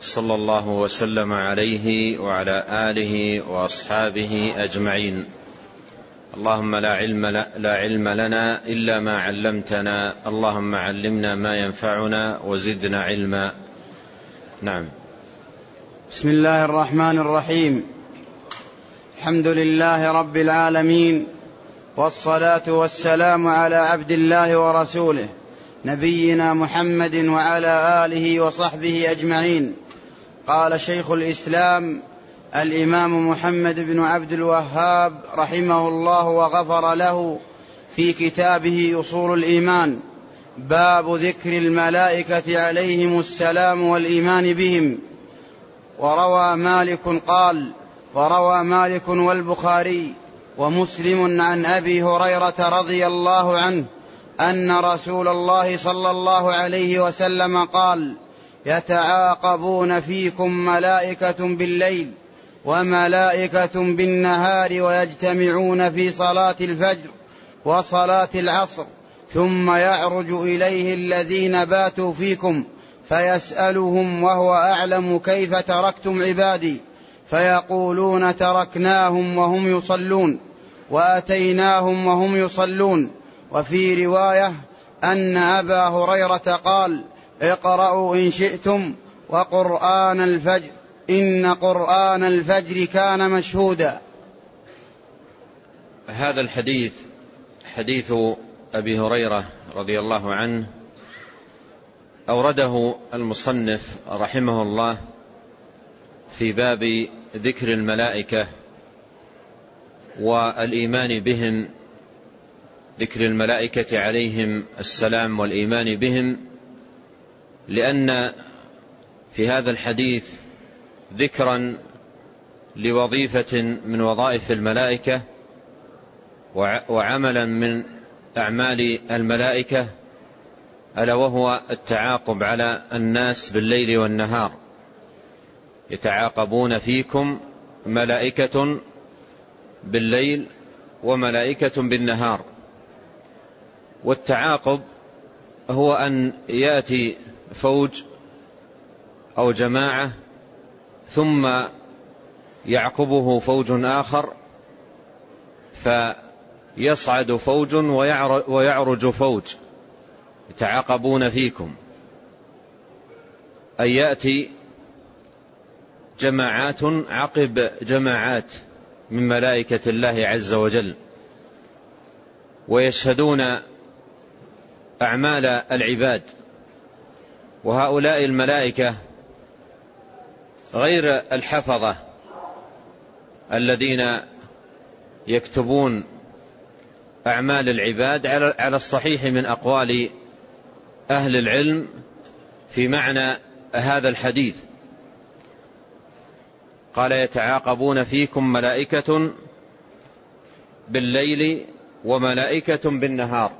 صلى الله وسلم عليه وعلى آله وأصحابه أجمعين. اللهم لا علم لا علم لنا إلا ما علمتنا. اللهم علمنا ما ينفعنا وزدنا علما. نعم. بسم الله الرحمن الرحيم. الحمد لله رب العالمين والصلاة والسلام على عبد الله ورسوله نبينا محمد وعلى آله وصحبه أجمعين. قال شيخ الإسلام الإمام محمد بن عبد الوهاب رحمه الله وغفر له في كتابه أصول الإيمان باب ذكر الملائكة عليهم السلام والإيمان بهم. وروى مالك قال وروى مالك والبخاري ومسلم عن أبي هريرة رضي الله عنه أن رسول الله صلى الله عليه وسلم قال يتعاقبون فيكم ملائكة بالليل وملائكة بالنهار ويجتمعون في صلاة الفجر وصلاة العصر ثم يعرج إليه الذين باتوا فيكم فيسألهم وهو أعلم كيف تركتم عبادي فيقولون تركناهم وهم يصلون وأتيناهم وهم يصلون وفي رواية أن أبا هريرة قال اقرأوا إن شئتم وقرآن الفجر إن قرآن الفجر كان مشهودا. هذا الحديث حديث أبي هريرة رضي الله عنه أورده المصنف رحمه الله في باب ذكر الملائكة والإيمان بهم ذكر الملائكة عليهم السلام والإيمان بهم. لأن في هذا الحديث ذكرا لوظيفة من وظائف الملائكة وعملا من أعمال الملائكة ألا وهو التعاقب على الناس بالليل والنهار. يتعاقبون فيكم ملائكة بالليل وملائكة بالنهار. والتعاقب هو أن يأتي فوج أو جماعة ثم يعقبه فوج آخر فيصعد فوج ويعرج فوج. يتعاقبون فيكم. أن يأتي جماعات عقب جماعات من ملائكة الله عز وجل ويشهدون أعمال العباد. وهؤلاء الملائكة غير الحفظة الذين يكتبون أعمال العباد على الصحيح من أقوال أهل العلم في معنى هذا الحديث. قال يتعاقبون فيكم ملائكة بالليل وملائكة بالنهار.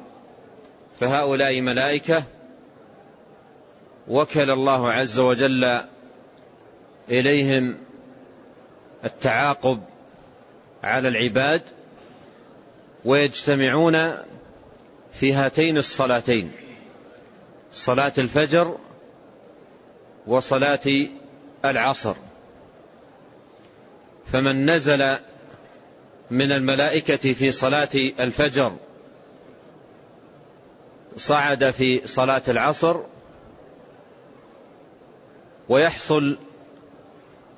فهؤلاء ملائكة وكل الله عز وجل إليهم التعاقب على العباد ويجتمعون في هاتين الصلاتين صلاة الفجر وصلاة العصر. فمن نزل من الملائكة في صلاة الفجر صعد في صلاة العصر ويحصل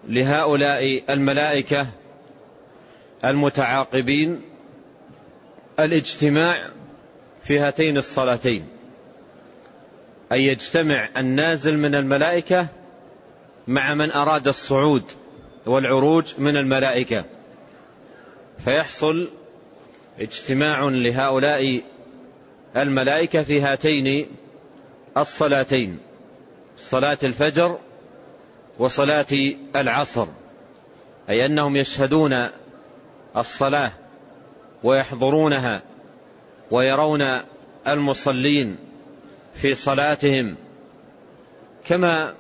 لهؤلاء الملائكة المتعاقبين الاجتماع في هاتين الصلاتين. أن يجتمع النازل من الملائكة مع من أراد الصعود والعروج من الملائكة. فيحصل اجتماع لهؤلاء الملائكة في هاتين الصلاتين. صلاة الفجر وصلاة العصر أي أنهم يشهدون الصلاة ويحضرونها ويرون المصلين في صلاتهم. كما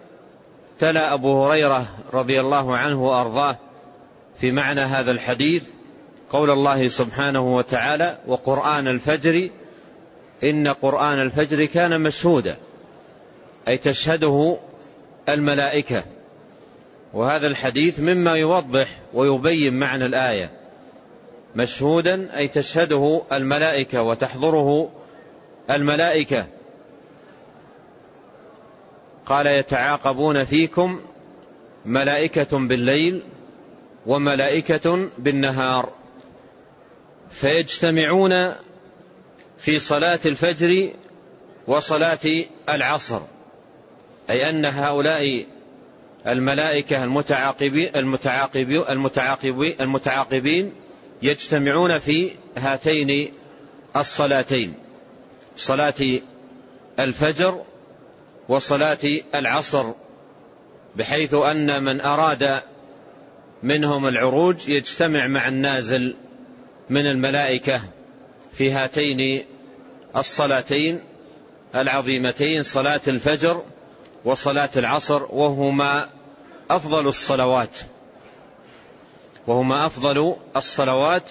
تلا أبو هريرة رضي الله عنه وأرضاه في معنى هذا الحديث قول الله سبحانه وتعالى وقرآن الفجر إن قرآن الفجر كان مشهودا أي تشهده الملائكة. وهذا الحديث مما يوضح ويبين معنى الآية. مشهودا أي تشهده الملائكة وتحضره الملائكة. قال يتعاقبون فيكم ملائكة بالليل وملائكة بالنهار. فيجتمعون في صلاة الفجر وصلاة العصر. أي أن هؤلاء الملائكة المتعاقبين المتعاقبين المتعاقبين, المتعاقبين يجتمعون في هاتين الصلاتين. صلاة الفجر وصلاة العصر بحيث أن من أراد منهم العروج يجتمع مع النازل من الملائكة في هاتين الصلاتين العظيمتين صلاة الفجر وصلاة العصر وهما أفضل الصلوات. وهما أفضل الصلوات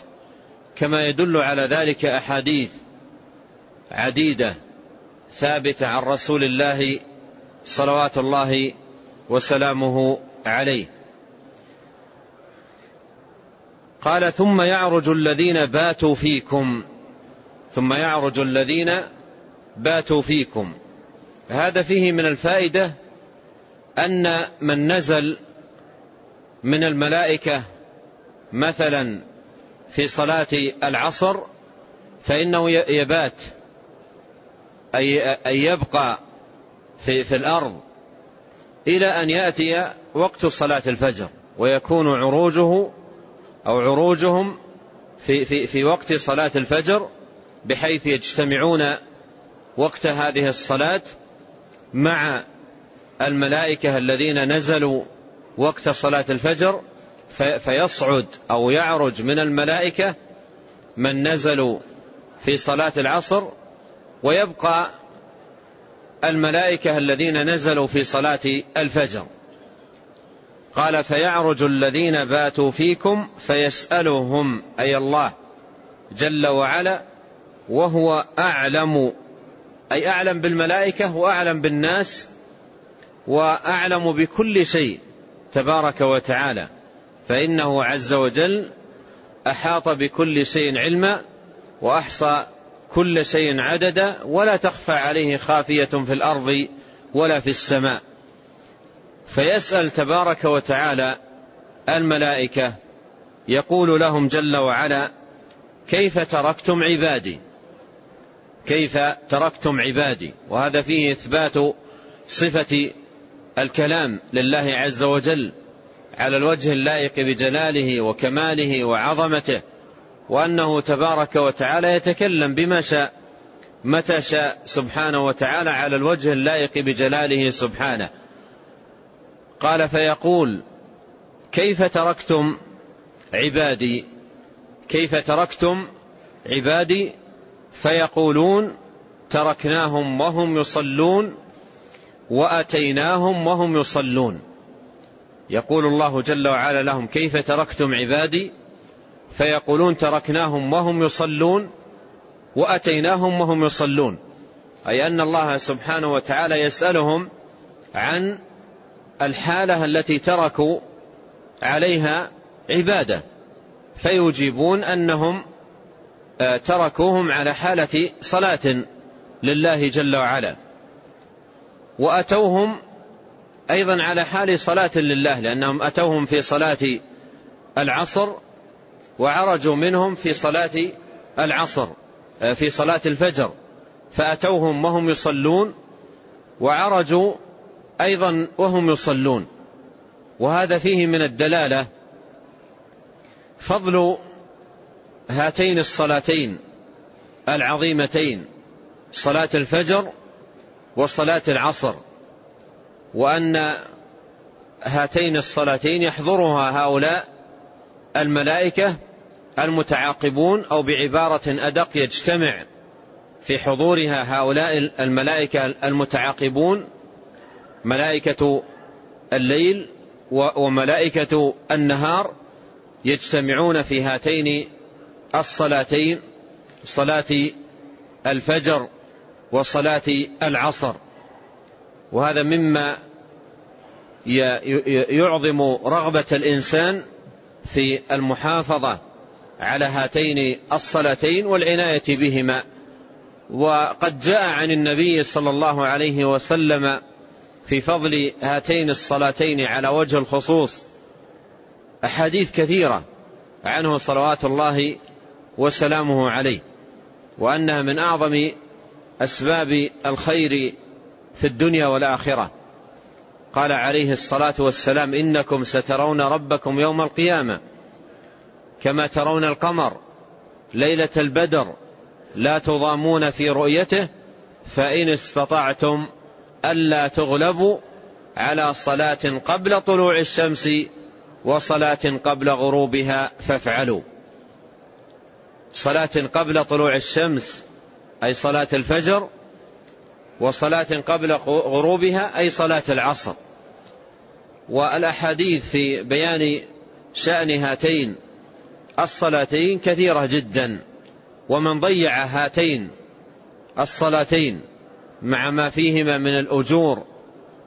كما يدل على ذلك أحاديث عديدة ثابتة عن رسول الله صلوات الله وسلامه عليه. قال ثم يعرج الذين باتوا فيكم ثم يعرج الذين باتوا فيكم. هذا فيه من الفائدة أن من نزل من الملائكة مثلا في صلاة العصر فإنه يبات أي يبقى في, في الأرض إلى أن يأتي وقت صلاة الفجر ويكون عروجه أو عروجهم في, في, في وقت صلاة الفجر بحيث يجتمعون وقت هذه الصلاة مع الملائكة الذين نزلوا وقت صلاة الفجر فيصعد أو يعرج من الملائكة من نزلوا في صلاة العصر ويبقى الملائكة الذين نزلوا في صلاة الفجر. قال فيعرج الذين باتوا فيكم فيسألهم أي الله جل وعلا وهو أعلم أي أعلم بالملائكة وأعلم بالناس وأعلم بكل شيء تبارك وتعالى فإنه عز وجل أحاط بكل شيء علما وأحصى كل شيء عددا ولا تخفى عليه خافية في الأرض ولا في السماء. فيسأل تبارك وتعالى الملائكة يقول لهم جل وعلا كيف تركتم عبادي؟ كيف تركتم عبادي. وهذا فيه إثبات صفة الكلام لله عز وجل على الوجه اللائق بجلاله وكماله وعظمته وأنه تبارك وتعالى يتكلم بما شاء متى شاء سبحانه وتعالى على الوجه اللائق بجلاله سبحانه. قال فيقول كيف تركتم عبادي؟ كيف تركتم عبادي؟ فيقولون تركناهم وهم يصلون وأتيناهم وهم يصلون. يقول الله جل وعلا لهم كيف تركتم عبادي؟ فيقولون تركناهم وهم يصلون وأتيناهم وهم يصلون. أي أن الله سبحانه وتعالى يسألهم عن الحالة التي تركوا عليها عبادة. فيجيبون أنهم تركوهم على حالة صلاة لله جل وعلا. وأتوهم أيضا على حال صلاة لله لأنهم أتوهم في صلاة العصر وعرجوا منهم في صلاة العصر آه، في صلاة الفجر. فأتوهم وهم يصلون وعرجوا أيضا وهم يصلون. وهذا فيه من الدلالة فضل هاتين الصلاتين العظيمتين صلاة الفجر وصلاة العصر. وأن هاتين الصلاتين يحضرها هؤلاء الملائكة المتعاقبون أو بعبارة أدق يجتمع في حضورها هؤلاء الملائكة المتعاقبون ملائكة الليل وملائكة النهار يجتمعون في هاتين الصلاتين صلاة الفجر وصلاة العصر. وهذا مما يعظم رغبة الإنسان في المحافظة على هاتين الصلاتين والعناية بهما. وقد جاء عن النبي صلى الله عليه وسلم في فضل هاتين الصلاتين على وجه الخصوص أحاديث كثيرة عنه صلوات الله وسلامه عليه وأنها من أعظم أسباب الخير في الدنيا والآخرة. قال عليه الصلاة والسلام إنكم سترون ربكم يوم القيامة كما ترون القمر ليلة البدر لا تضامون في رؤيته فإن استطعتم ألا تغلبوا على صلاة قبل طلوع الشمس وصلاة قبل غروبها فافعلوا. صلاة قبل طلوع الشمس أي صلاة الفجر وصلاة قبل غروبها أي صلاة العصر. والأحاديث في بيان شأن هاتين الصلاتين كثيرة جدا ومن ضيع هاتين الصلاتين مع ما فيهما من الأجور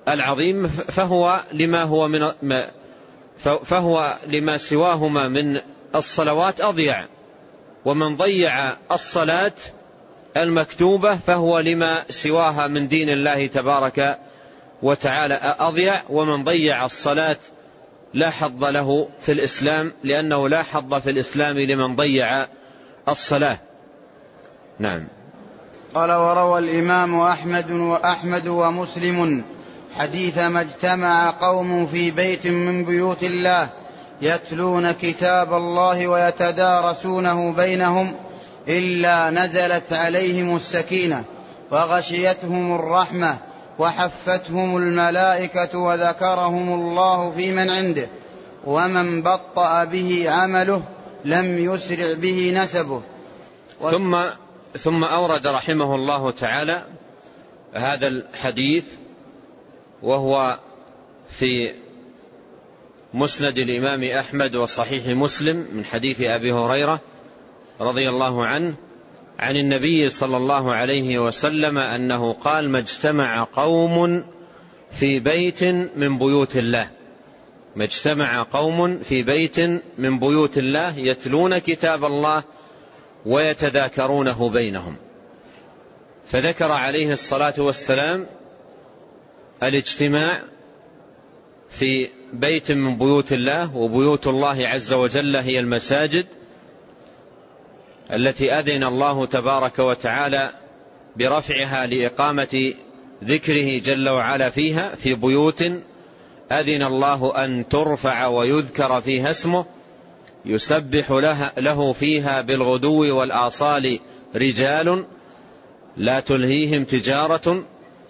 العظيم فهو لما هو من فهو لما سواهما من الصلوات أضيع. ومن ضيع الصلاة المكتوبة فهو لما سواها من دين الله تبارك وتعالى. أضيع ومن ضيع الصلاة لا حظ له في الإسلام لأنه لا حظ في الإسلام لمن ضيع الصلاة. نعم. قال وروى الإمام أحمد وأحمد ومسلم حديث ما اجتمع قوم في بيت من بيوت الله يتلون كتاب الله ويتدارسونه بينهم إلا نزلت عليهم السكينة وغشيتهم الرحمة وحفتهم الملائكة وذكرهم الله في من عنده ومن بطأ به عمله لم يسرع به نسبه. ثم ثم أورد رحمه الله تعالى هذا الحديث وهو في مسند الإمام أحمد وصحيح مسلم من حديث أبي هريرة رضي الله عنه عن النبي صلى الله عليه وسلم أنه قال ما اجتمع قوم في بيت من بيوت الله. ما اجتمع قوم في بيت من بيوت الله يتلون كتاب الله ويتذاكرونه بينهم. فذكر عليه الصلاة والسلام الاجتماع في بيت من بيوت الله وبيوت الله عز وجل هي المساجد التي أذن الله تبارك وتعالى برفعها لإقامة ذكره جل وعلا فيها في بيوت أذن الله أن ترفع ويذكر فيها اسمه يسبح لها له فيها بالغدو والآصال رجال لا تلهيهم تجارة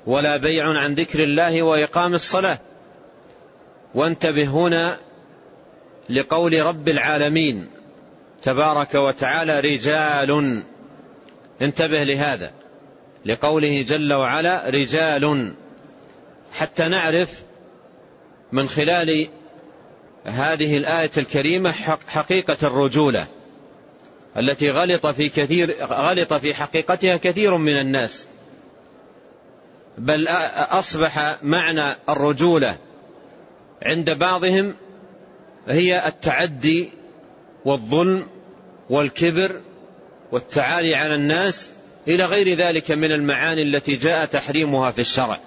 ولا بيع عن ذكر الله وإقام الصلاة. وانتبه هنا لقول رب العالمين تبارك وتعالى رجال. انتبه لهذا لقوله جل وعلا رجال. حتى نعرف من خلال هذه الآية الكريمة حقيقة الرجولة التي غلط في كثير غلط في حقيقتها كثير من الناس. بل أصبح معنى الرجولة عند بعضهم هي التعدي والظلم والكبر والتعالي على الناس إلى غير ذلك من المعاني التي جاء تحريمها في الشرع.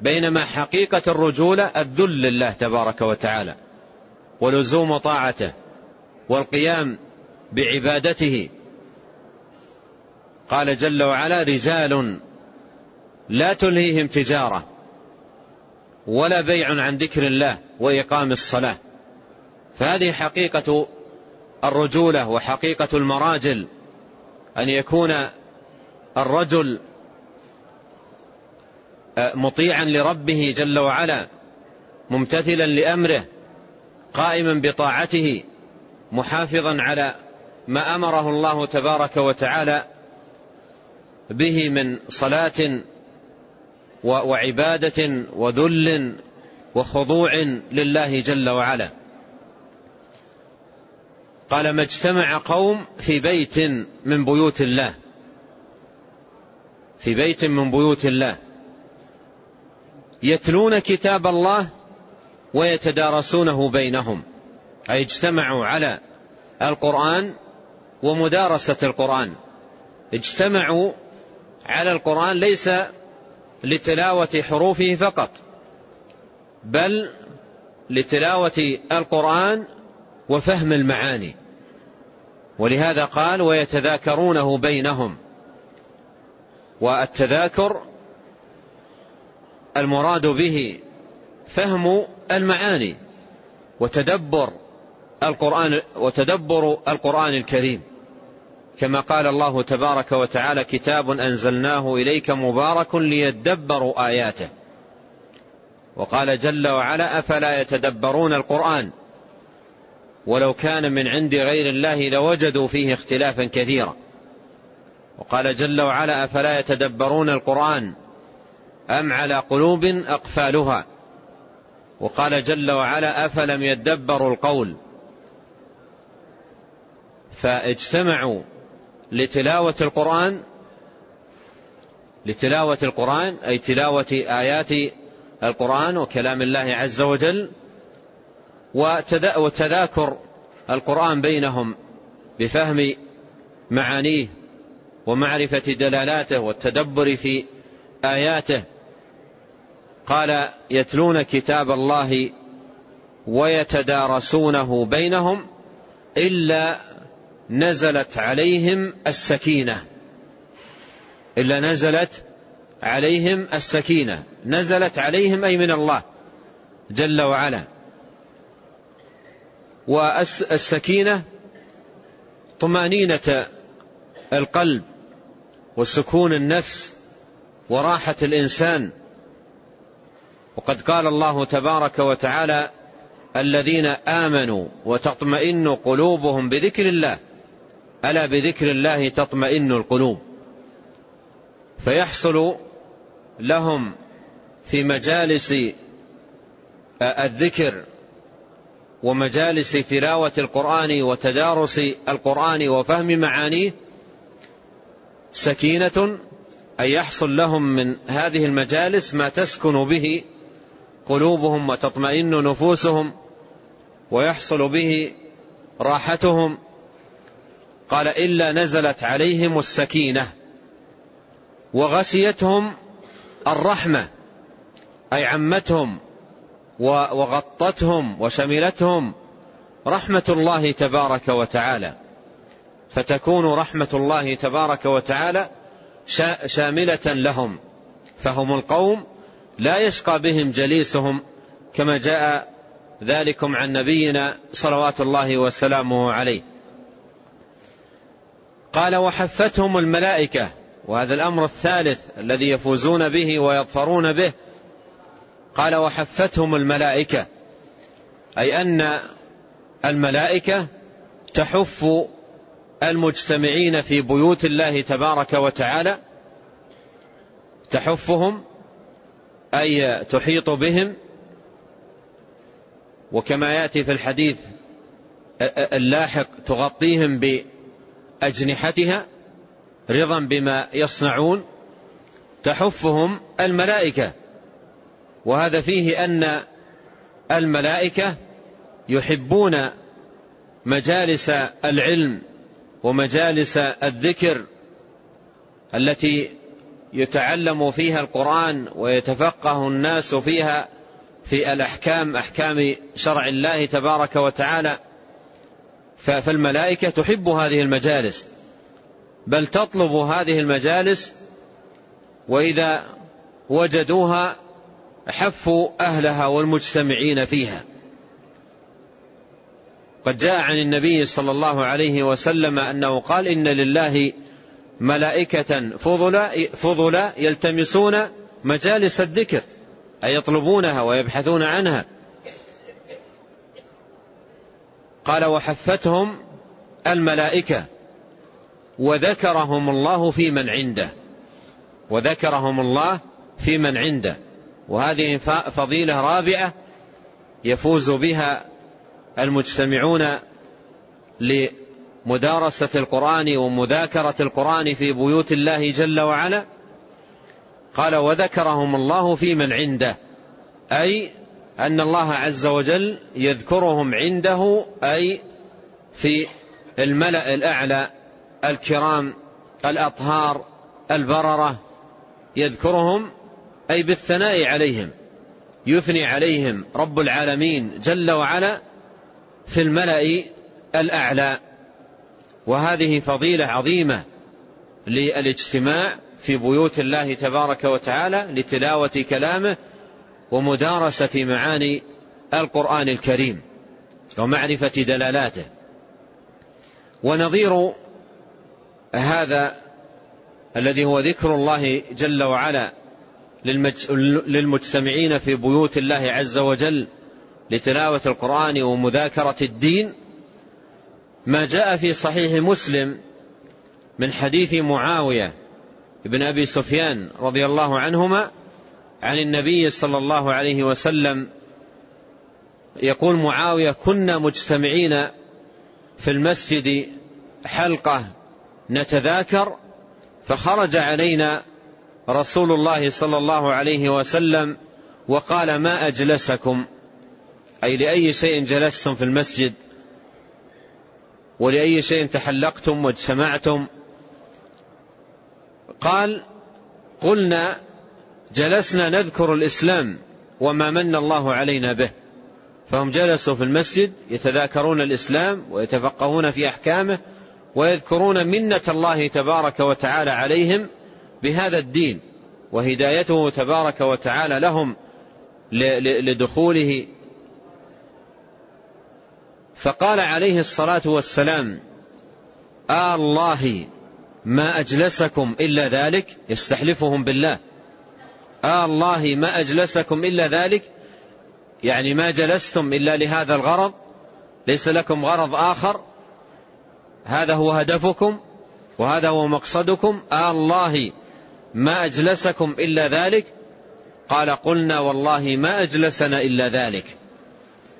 بينما حقيقة الرجولة الذل لله تبارك وتعالى ولزوم طاعته والقيام بعبادته. قال جل وعلا رجال لا تلهيهم تجارة. ولا بيع عن ذكر الله وإقام الصلاة. فهذه حقيقة الرجولة وحقيقة المراجل أن يكون الرجل مطيعا لربه جل وعلا ممتثلا لأمره قائما بطاعته محافظا على ما أمره الله تبارك وتعالى به من صلاة وعبادة وذل وخضوع لله جل وعلا. قال ما اجتمع قوم في بيت من بيوت الله. في بيت من بيوت الله. يتلون كتاب الله ويتدارسونه بينهم. أي اجتمعوا على القرآن ومدارسة القرآن. اجتمعوا على القرآن ليس لتلاوة حروفه فقط بل لتلاوة القرآن وفهم المعاني. ولهذا قال ويتذاكرونه بينهم. والتذاكر المراد به فهم المعاني وتدبر القرآن وتدبر القرآن الكريم. كما قال الله تبارك وتعالى كتاب أنزلناه إليك مبارك ليدبروا آياته. وقال جل وعلا أفلا يتدبرون القرآن؟ ولو كان من عند غير الله لوجدوا فيه اختلافا كثيرا. وقال جل وعلا أفلا يتدبرون القرآن؟ أم على قلوب أقفالها؟ وقال جل وعلا أفلم يدبروا القول؟ فاجتمعوا لتلاوة القرآن لتلاوة القرآن أي تلاوة آيات القرآن وكلام الله عز وجل وتذاكر القرآن بينهم بفهم معانيه ومعرفة دلالاته والتدبر في آياته. قال يتلون كتاب الله ويتدارسونه بينهم إلا نزلت عليهم السكينة. إلا نزلت عليهم السكينة. نزلت عليهم أي من الله جل وعلا. والسكينة طمأنينة القلب وسكون النفس وراحة الإنسان. وقد قال الله تبارك وتعالى الذين آمنوا وتطمئن قلوبهم بذكر الله ألا بذكر الله تطمئن القلوب؟ فيحصل لهم في مجالس الذكر ومجالس تلاوة القرآن وتدارس القرآن وفهم معانيه سكينة أي يحصل لهم من هذه المجالس ما تسكن به قلوبهم وتطمئن نفوسهم ويحصل به راحتهم قال إلا نزلت عليهم السكينة وغشيتهم الرحمة أي عمتهم وغطتهم وشملتهم رحمة الله تبارك وتعالى. فتكون رحمة الله تبارك وتعالى شاملة لهم. فهم القوم لا يشقى بهم جليسهم كما جاء ذلكم عن نبينا صلوات الله وسلامه عليه. قال وحفتهم الملائكة وهذا الأمر الثالث الذي يفوزون به ويظفرون به. قال وحفتهم الملائكة أي أن الملائكة تحف المجتمعين في بيوت الله تبارك وتعالى. تحفهم أي تحيط بهم. وكما يأتي في الحديث اللاحق تغطيهم بأجنحتها رضا بما يصنعون تحفهم الملائكة. وهذا فيه أن الملائكة يحبون مجالس العلم ومجالس الذكر التي يتعلم فيها القرآن ويتفقه الناس فيها في الأحكام أحكام شرع الله تبارك وتعالى. فالملائكة تحب هذه المجالس بل تطلب هذه المجالس وإذا وجدوها حفوا أهلها والمجتمعين فيها. قد جاء عن النبي صلى الله عليه وسلم أنه قال إن لله ملائكة فضلا, فضلا يلتمسون مجالس الذكر أي يطلبونها ويبحثون عنها. قال وحفتهم الملائكة وذكرهم الله في من عنده. وذكرهم الله في من عنده. وهذه فضيلة رابعة يفوز بها المجتمعون لمدارسة القرآن ومذاكرة القرآن في بيوت الله جل وعلا. قال وذكرهم الله في من عنده. أي أن الله عز وجل يذكرهم عنده أي في الملأ الأعلى الكرام الأطهار البررة يذكرهم أي بالثناء عليهم يثني عليهم رب العالمين جل وعلا في الملأ الأعلى. وهذه فضيلة عظيمة للاجتماع في بيوت الله تبارك وتعالى لتلاوة كلامه ومدارسة معاني القرآن الكريم ومعرفة دلالاته. ونظير هذا الذي هو ذكر الله جل وعلا للمجتمعين في بيوت الله عز وجل لتلاوة القرآن ومذاكرة الدين. ما جاء في صحيح مسلم من حديث معاوية بن أبي سفيان رضي الله عنهما عن النبي صلى الله عليه وسلم يقول معاوية كنا مجتمعين في المسجد حلقة نتذاكر فخرج علينا رسول الله صلى الله عليه وسلم وقال ما أجلسكم؟ أي لأي شيء جلستم في المسجد؟ ولأي شيء تحلقتم واجتمعتم؟ قال قلنا جلسنا نذكر الإسلام وما من الله علينا به. فهم جلسوا في المسجد يتذاكرون الإسلام ويتفقهون في أحكامه ويذكرون منة الله تبارك وتعالى عليهم بهذا الدين وهدايته تبارك وتعالى لهم لدخوله. فقال عليه الصلاة والسلام آه الله ما أجلسكم إلا ذلك يستحلفهم بالله. آه الله ما أجلسكم إلا ذلك؟ يعني ما جلستم إلا لهذا الغرض؟ ليس لكم غرض آخر؟ هذا هو هدفكم وهذا هو مقصدكم؟ آه الله ما أجلسكم إلا ذلك؟ قال قلنا والله ما أجلسنا إلا ذلك.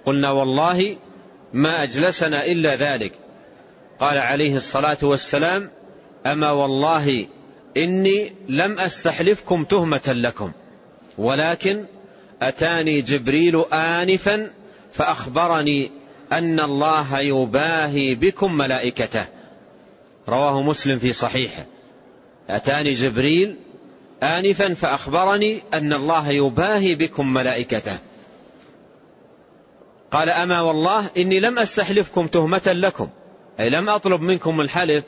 قلنا والله ما أجلسنا إلا ذلك. قال عليه الصلاة والسلام أما والله إني لم أستحلفكم تهمة لكم ولكن أتاني جبريل آنفا فأخبرني أن الله يباهي بكم ملائكته. رواه مسلم في صحيحه. أتاني جبريل آنفا فأخبرني أن الله يباهي بكم ملائكته. قال أما والله إني لم أستحلفكم تهمة لكم أي لم أطلب منكم الحلف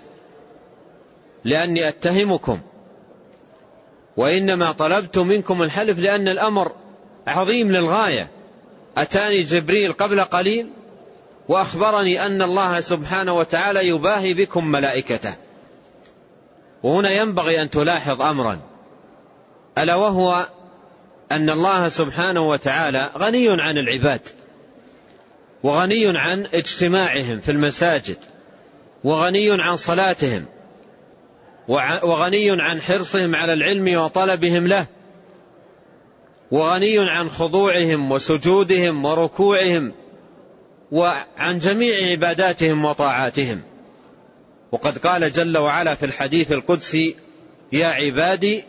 لأني أتهمكم. وإنما طلبت منكم الحلف لأن الأمر عظيم للغاية. أتاني جبريل قبل قليل وأخبرني أن الله سبحانه وتعالى يباهي بكم ملائكته. وهنا ينبغي أن تلاحظ أمرا. ألا وهو أن الله سبحانه وتعالى غني عن العباد وغني عن اجتماعهم في المساجد وغني عن صلاتهم وغني عن حرصهم على العلم وطلبهم له. وغني عن خضوعهم وسجودهم وركوعهم وعن جميع عباداتهم وطاعاتهم. وقد قال جل وعلا في الحديث القدسي يا عبادي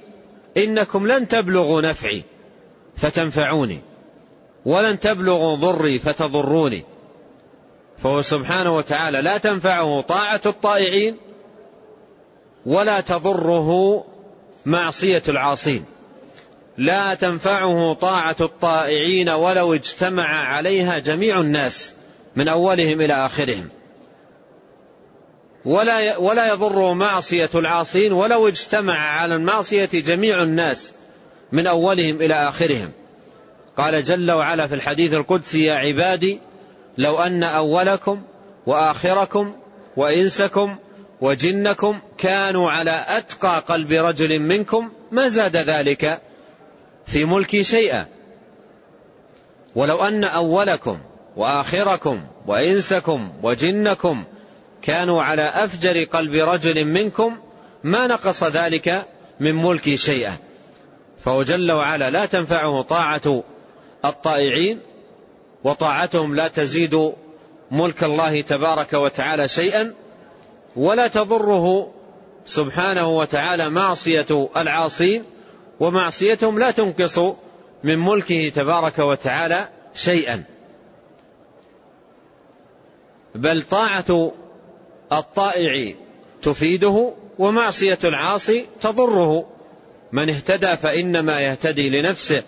إنكم لن تبلغوا نفعي فتنفعوني ولن تبلغوا ضري فتضروني. فهو سبحانه وتعالى لا تنفعه طاعة الطائعين ولا تضره معصية العاصين. لا تنفعه طاعة الطائعين ولو اجتمع عليها جميع الناس من أولهم إلى آخرهم. ولا ولا يضره معصية العاصين ولو اجتمع على المعصية جميع الناس من أولهم إلى آخرهم. قال جل وعلا في الحديث القدسي يا عبادي لو أن أولكم وآخركم وإنسكم وجنكم كانوا على أتقى قلب رجل منكم ما زاد ذلك في ملكي شيئا. ولو أن أولكم وآخركم وإنسكم وجنكم كانوا على أفجر قلب رجل منكم ما نقص ذلك من ملكي شيئا. فهو جل وعلا لا تنفعه طاعة الطائعين وطاعتهم لا تزيد ملك الله تبارك وتعالى شيئا. ولا تضره سبحانه وتعالى معصية العاصين ومعصيتهم لا تنقص من ملكه تبارك وتعالى شيئا. بل طاعة الطائع تفيده ومعصية العاصي تضره. من اهتدى فإنما يهتدي لنفسه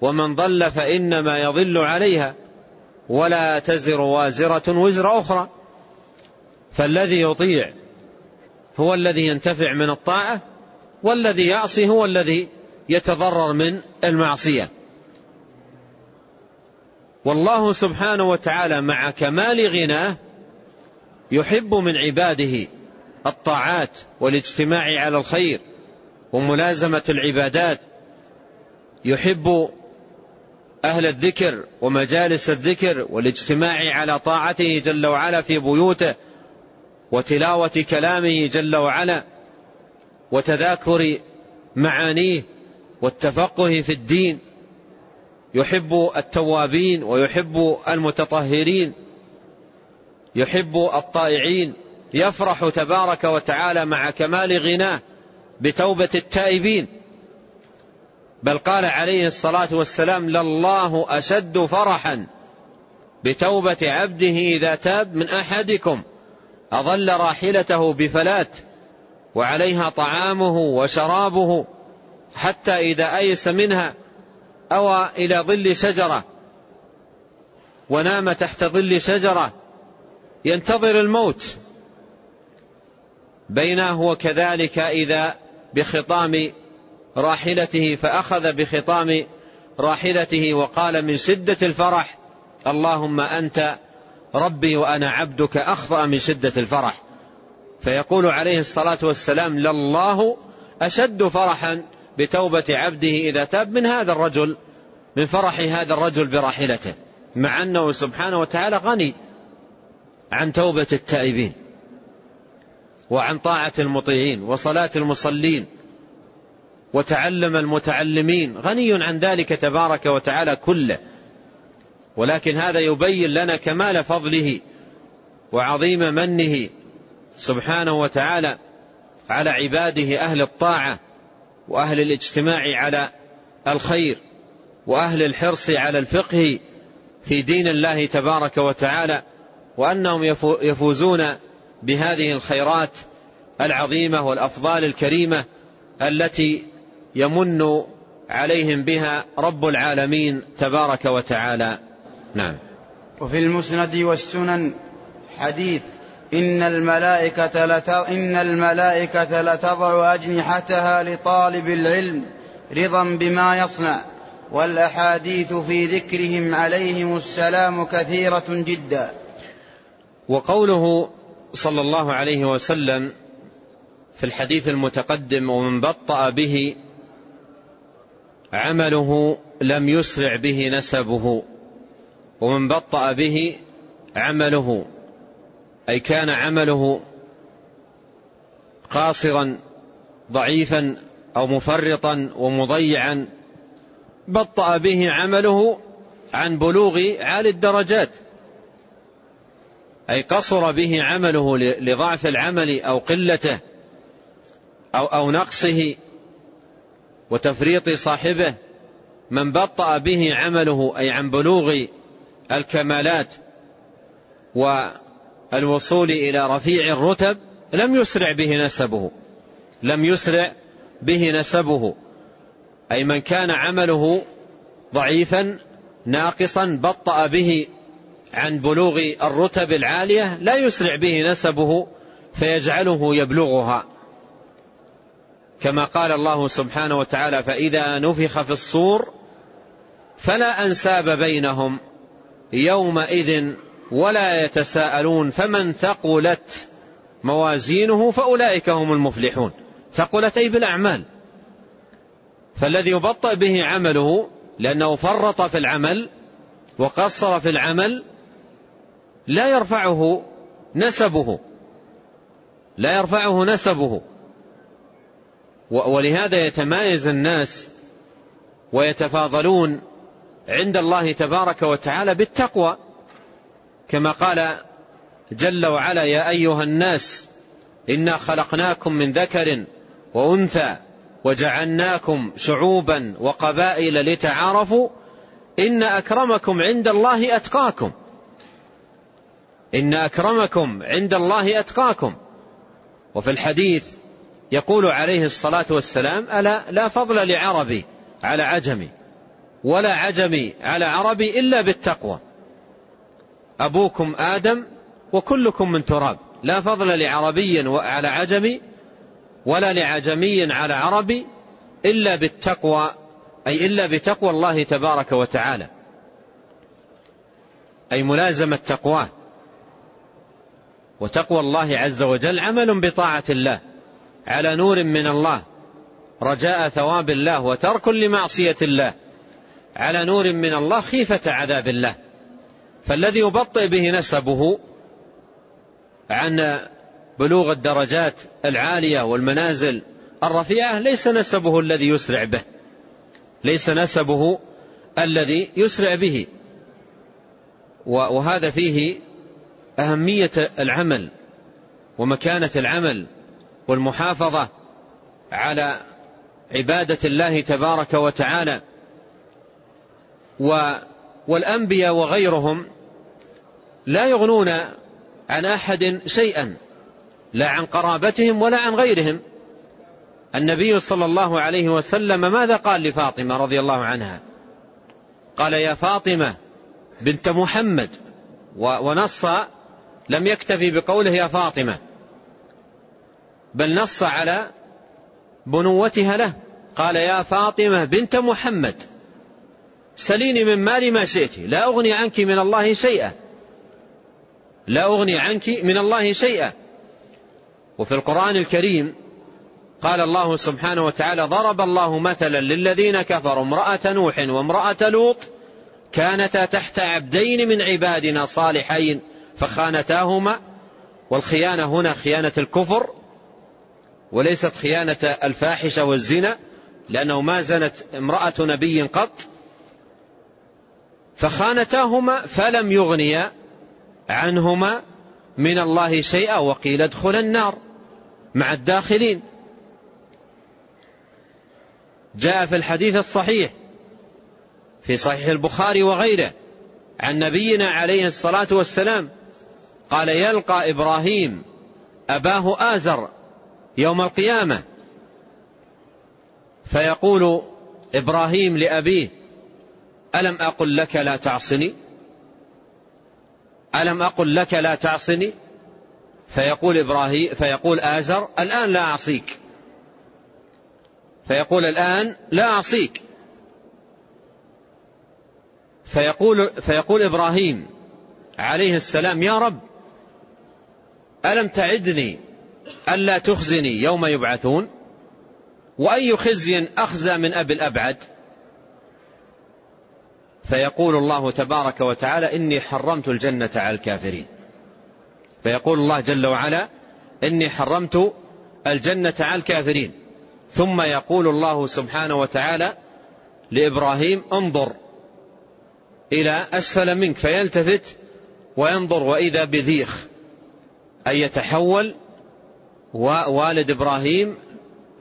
ومن ضل فإنما يضل عليها. ولا تزر وازرة وزر أخرى. فالذي يطيع هو الذي ينتفع من الطاعة والذي يعصي هو الذي يتضرر من المعصية. والله سبحانه وتعالى مع كمال غناه يحب من عباده الطاعات والاجتماع على الخير وملازمة العبادات. يحب أهل الذكر ومجالس الذكر والاجتماع على طاعته جل وعلا في بيوته. وتلاوة كلامه جل وعلا وتذاكر معانيه والتفقه في الدين. يحب التوابين ويحب المتطهرين. يحب الطائعين. يفرح تبارك وتعالى مع كمال غناه بتوبة التائبين. بل قال عليه الصلاة والسلام لله أشد فرحا بتوبة عبده إذا تاب من أحدكم أظل راحلته بفلات وعليها طعامه وشرابه حتى إذا أيس منها أوى إلى ظل شجرة ونام تحت ظل شجرة ينتظر الموت. بينه هو كذلك إذا بخطام راحلته فأخذ بخطام راحلته وقال من شدة الفرح اللهم أنت ربي وأنا عبدك أخطأ من شدة الفرح. فيقول عليه الصلاة والسلام لله أشد فرحا بتوبة عبده إذا تاب من هذا الرجل من فرح هذا الرجل براحلته. مع أنه سبحانه وتعالى غني عن توبة التائبين وعن طاعة المطيعين وصلاة المصلين وتعلم المتعلمين. غني عن ذلك تبارك وتعالى كله. ولكن هذا يبين لنا كمال فضله وعظيم منه سبحانه وتعالى على عباده أهل الطاعة وأهل الاجتماع على الخير وأهل الحرص على الفقه في دين الله تبارك وتعالى وأنهم يفوزون بهذه الخيرات العظيمة والأفضال الكريمة التي يمن عليهم بها رب العالمين تبارك وتعالى. نعم. وفي المسند والسنن حديث إن الملائكة إن الملائكة لتضع أجنحتها لطالب العلم رضا بما يصنع والأحاديث في ذكرهم عليهم السلام كثيرة جدا. وقوله صلى الله عليه وسلم في الحديث المتقدم ومن بطأ به عمله لم يسرع به نسبه. ومن بطأ به عمله أي كان عمله قاصرا ضعيفا أو مفرطا ومضيعا بطأ به عمله عن بلوغ عالي الدرجات. أي قصر به عمله لضعف العمل أو قلته أو, أو نقصه وتفريط صاحبه. من بطأ به عمله أي عن بلوغ الكمالات والوصول إلى رفيع الرتب لم يسرع به نسبه لم يسرع به نسبه أي من كان عمله ضعيفا ناقصا بطأ به عن بلوغ الرتب العالية لا يسرع به نسبه فيجعله يبلغها. كما قال الله سبحانه وتعالى فإذا نفخ في الصور فلا أنساب بينهم يومئذ ولا يتساءلون فمن ثقلت موازينه فأولئك هم المفلحون. ثقلت أي بالأعمال. فالذي يبطأ به عمله لأنه فرط في العمل وقصر في العمل لا يرفعه نسبه. لا يرفعه نسبه. ولهذا يتمايز الناس ويتفاضلون عند الله تبارك وتعالى بالتقوى كما قال جل وعلا يا أيها الناس إنا خلقناكم من ذكر وأنثى وجعلناكم شعوبا وقبائل لتعارفوا إن أكرمكم عند الله أتقاكم إن أكرمكم عند الله أتقاكم. وفي الحديث يقول عليه الصلاة والسلام ألا لا فضل لعربي على عجمي ولا عجمي على عربي إلا بالتقوى. أبوكم آدم وكلكم من تراب. لا فضل لعربي على عجمي ولا لعجمي على عربي إلا بالتقوى أي إلا بتقوى الله تبارك وتعالى. أي ملازمة تقواه وتقوى الله عز وجل عمل بطاعة الله على نور من الله رجاء ثواب الله وترك لمعصية الله. على نور من الله خيفة عذاب الله. فالذي يبطئ به نسبه عن بلوغ الدرجات العالية والمنازل الرفيعة ليس نسبه الذي يسرع به. ليس نسبه الذي يسرع به. وهذا فيه أهمية العمل ومكانة العمل والمحافظة على عبادة الله تبارك وتعالى. والأنبياء وغيرهم لا يغنون عن أحد شيئا لا عن قرابتهم ولا عن غيرهم. النبي صلى الله عليه وسلم ماذا قال لفاطمة رضي الله عنها؟ قال يا فاطمة بنت محمد ونص لم يكتفي بقوله يا فاطمة بل نص على بنوتها له. قال يا فاطمة بنت محمد سليني من مالي ما شئت. لا أغني عنك من الله شيئا. لا أغني عنك من الله شيئا. وفي القرآن الكريم قال الله سبحانه وتعالى ضرب الله مثلا للذين كفروا امرأة نوح وامرأة لوط كانتا تحت عبدين من عبادنا صالحين فخانتاهما والخيانة هنا خيانة الكفر وليست خيانة الفاحشة والزنا لأنه ما زنت امرأة نبي قط فخانتاهما فلم يغنيا عنهما من الله شيئا وقيل ادخل النار مع الداخلين. جاء في الحديث الصحيح في صحيح البخاري وغيره عن نبينا عليه الصلاة والسلام قال يلقى إبراهيم أباه آزر يوم القيامة. فيقول إبراهيم لأبيه ألم أقل لك لا تعصني؟ ألم أقل لك لا تعصني؟ فيقول إبراهيم فيقول آزر الآن لا أعصيك. فيقول الآن لا أعصيك. فيقول, فيقول إبراهيم عليه السلام يا رب ألم تعدني ألا تخزني يوم يبعثون؟ وأي خزي أخزى من أبي الأبعد؟ فيقول الله تبارك وتعالى إني حرمت الجنة على الكافرين. فيقول الله جل وعلا إني حرمت الجنة على الكافرين. ثم يقول الله سبحانه وتعالى لإبراهيم انظر إلى أسفل منك فيلتفت وينظر وإذا بذيخ أي يتحول ووالد إبراهيم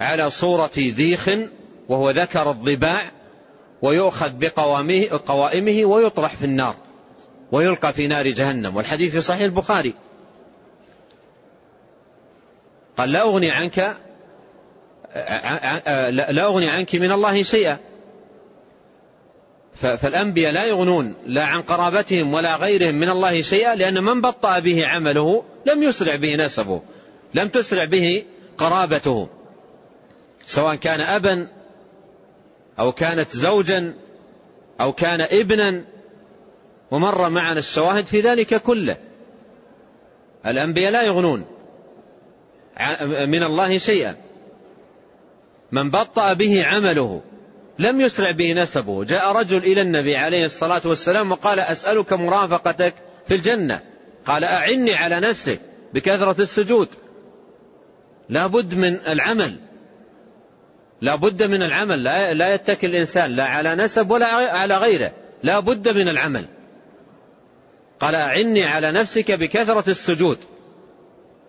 على صورة ذيخ وهو ذكر الضباع ويؤخذ بقوامه قوائمه ويطرح في النار ويلقى في نار جهنم. والحديث في صحيح البخاري. قال لا أغني عنك لا أغني عنك من الله شيئا. فالأنبياء لا يغنون لا عن قرابتهم ولا غيرهم من الله شيئا لأن من بطأ به عمله لم يسرع به نسبه لم تسرع به قرابته سواء كان أبا أو كانت زوجا أو كان ابنا ومر معنا الشواهد في ذلك كله. الأنبياء لا يغنون من الله شيئا. من بطأ به عمله لم يسرع به نسبه. جاء رجل إلى النبي عليه الصلاة والسلام وقال أسألك مرافقتك في الجنة. قال أعني على نفسك بكثرة السجود. لا بد من العمل. لا بد من العمل لا, لا يتكل الإنسان لا على نسب ولا على غيره لا بد من العمل. قال أعني على نفسك بكثرة السجود.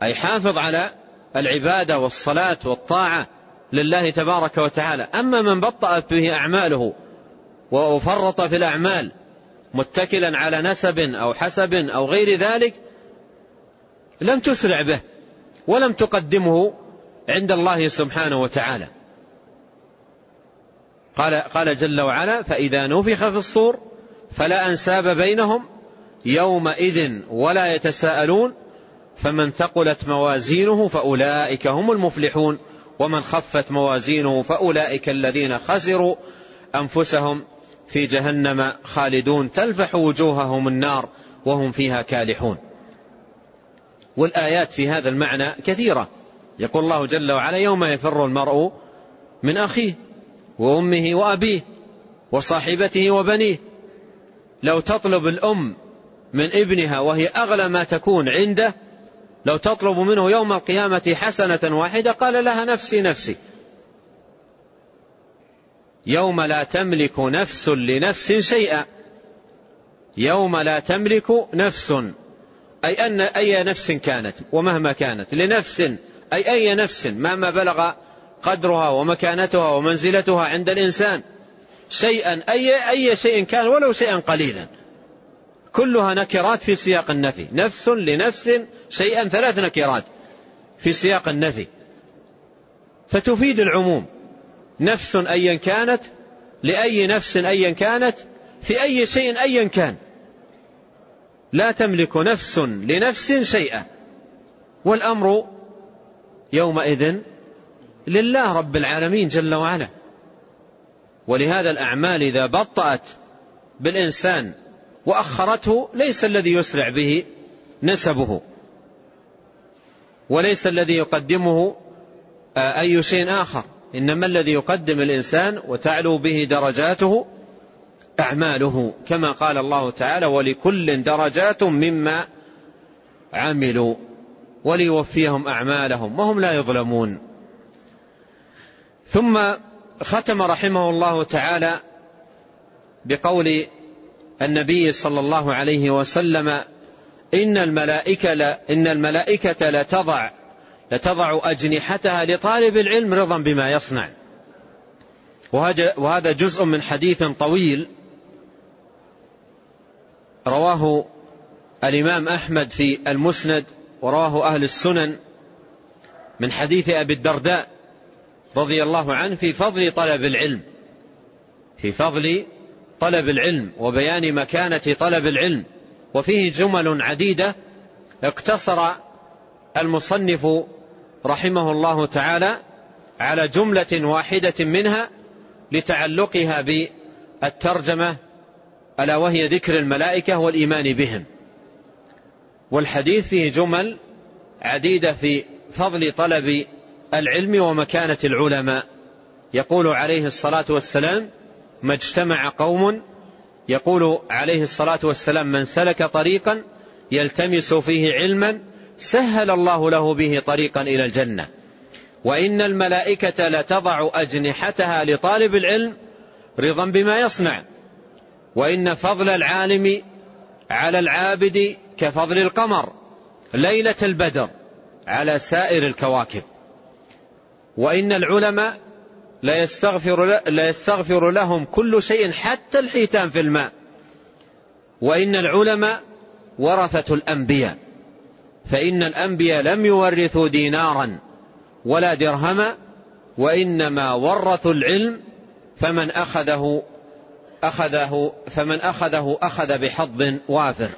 أي حافظ على العبادة والصلاة والطاعة لله تبارك وتعالى. أما من بطأت به أعماله وفرط في الأعمال متكلا على نسب أو حسب أو غير ذلك لم تسرع به ولم تقدمه عند الله سبحانه وتعالى. قال قال جل وعلا فإذا نفخ في الصور فلا أنساب بينهم يومئذ ولا يتساءلون فمن ثقلت موازينه فأولئك هم المفلحون ومن خفت موازينه فأولئك الذين خسروا أنفسهم في جهنم خالدون تلفح وجوههم النار وهم فيها كالحون. والآيات في هذا المعنى كثيرة. يقول الله جل وعلا يوم يفر المرء من أخيه. وأمه وأبيه وصاحبته وبنيه. لو تطلب الأم من ابنها وهي أغلى ما تكون عنده لو تطلب منه يوم القيامة حسنة واحدة قال لها نفسي نفسي. يوم لا تملك نفس لنفس شيئا. يوم لا تملك نفس. أي أن أي نفس كانت ومهما كانت لنفس. أي أي نفس مهما بلغ قدرها ومكانتها ومنزلتها عند الإنسان. شيئا أي أي شيء كان ولو شيئا قليلا. كلها نكرات في سياق النفي. نفس لنفس شيئا ثلاث نكرات في سياق النفي. فتفيد العموم. نفس أيا كانت لأي نفس أيا كانت في أي شيء أيا كان. لا تملك نفس لنفس شيئا. والأمر يومئذ لله رب العالمين جل وعلا. ولهذا الأعمال إذا بطأت بالإنسان وأخرته ليس الذي يسرع به نسبه وليس الذي يقدمه آه، أي شيء آخر. إنما الذي يقدم الإنسان وتعلو به درجاته أعماله كما قال الله تعالى ولكل درجات مما عملوا وليوفيهم أعمالهم وهم لا يظلمون. ثم ختم رحمه الله تعالى بقول النبي صلى الله عليه وسلم إن الملائكة لا إن الملائكة لتضع لتضع أجنحتها لطالب العلم رضا بما يصنع. وهذا جزء من حديث طويل رواه الإمام أحمد في المسند ورواه أهل السنن من حديث أبي الدرداء. رضي الله عنه في فضل طلب العلم. في فضل طلب العلم وبيان مكانة طلب العلم. وفيه جمل عديدة اقتصر المصنف رحمه الله تعالى على جملة واحدة منها لتعلقها بالترجمة ألا وهي ذكر الملائكة والإيمان بهم. والحديث فيه جمل عديدة في فضل طلب العلم ومكانة العلماء. يقول عليه الصلاة والسلام ما اجتمع قوم يقول عليه الصلاة والسلام من سلك طريقا يلتمس فيه علما سهل الله له به طريقا إلى الجنة. وإن الملائكة لتضع أجنحتها لطالب العلم رضا بما يصنع. وإن فضل العالم على العابد كفضل القمر. ليلة البدر على سائر الكواكب. وإن العلماء لا يستغفر, لا يستغفر لهم كل شيء حتى الحيتان في الماء. وإن العلماء ورثة الأنبياء. فإن الأنبياء لم يورثوا دينارا ولا درهما وإنما ورثوا العلم فمن أخذه أخذه فمن أخذه أخذ بحظ وافر.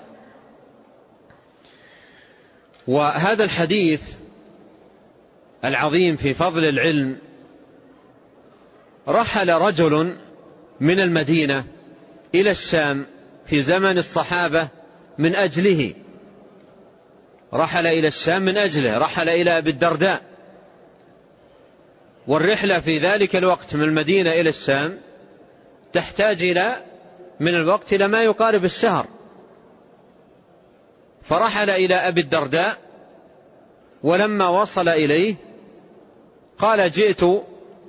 وهذا الحديث العظيم في فضل العلم رحل رجل من المدينة إلى الشام في زمن الصحابة من أجله. رحل إلى الشام من أجله رحل إلى أبي الدرداء. والرحلة في ذلك الوقت من المدينة إلى الشام تحتاج إلى من الوقت إلى ما يقارب الشهر. فرحل إلى أبي الدرداء ولما وصل إليه قال جئت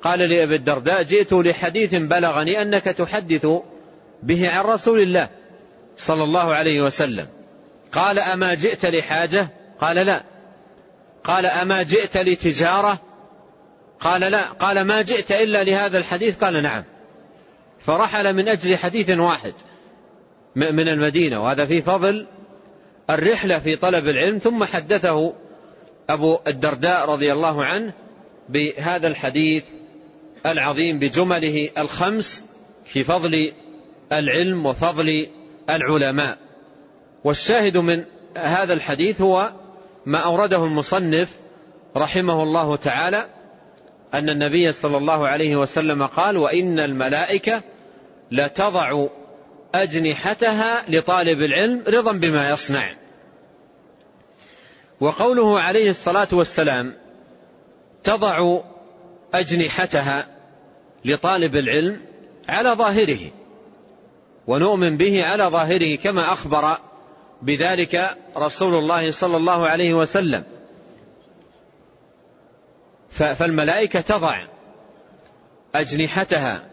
قال لأبي الدرداء جئت لحديث بلغني أنك تحدث به عن رسول الله صلى الله عليه وسلم. قال أما جئت لحاجة؟ قال لا. قال أما جئت لتجارة؟ قال لا. قال ما جئت إلا لهذا الحديث؟ قال نعم. فرحل من أجل حديث واحد من المدينة وهذا في فضل الرحلة في طلب العلم ثم حدثه أبو الدرداء رضي الله عنه بهذا الحديث العظيم بجمله الخمس في فضل العلم وفضل العلماء. والشاهد من هذا الحديث هو ما أورده المصنف رحمه الله تعالى أن النبي صلى الله عليه وسلم قال وإن الملائكة لتضع أجنحتها لطالب العلم رضا بما يصنع وقوله عليه الصلاة والسلام تضع أجنحتها لطالب العلم على ظاهره ونؤمن به على ظاهره كما أخبر بذلك رسول الله صلى الله عليه وسلم. فالملائكة تضع أجنحتها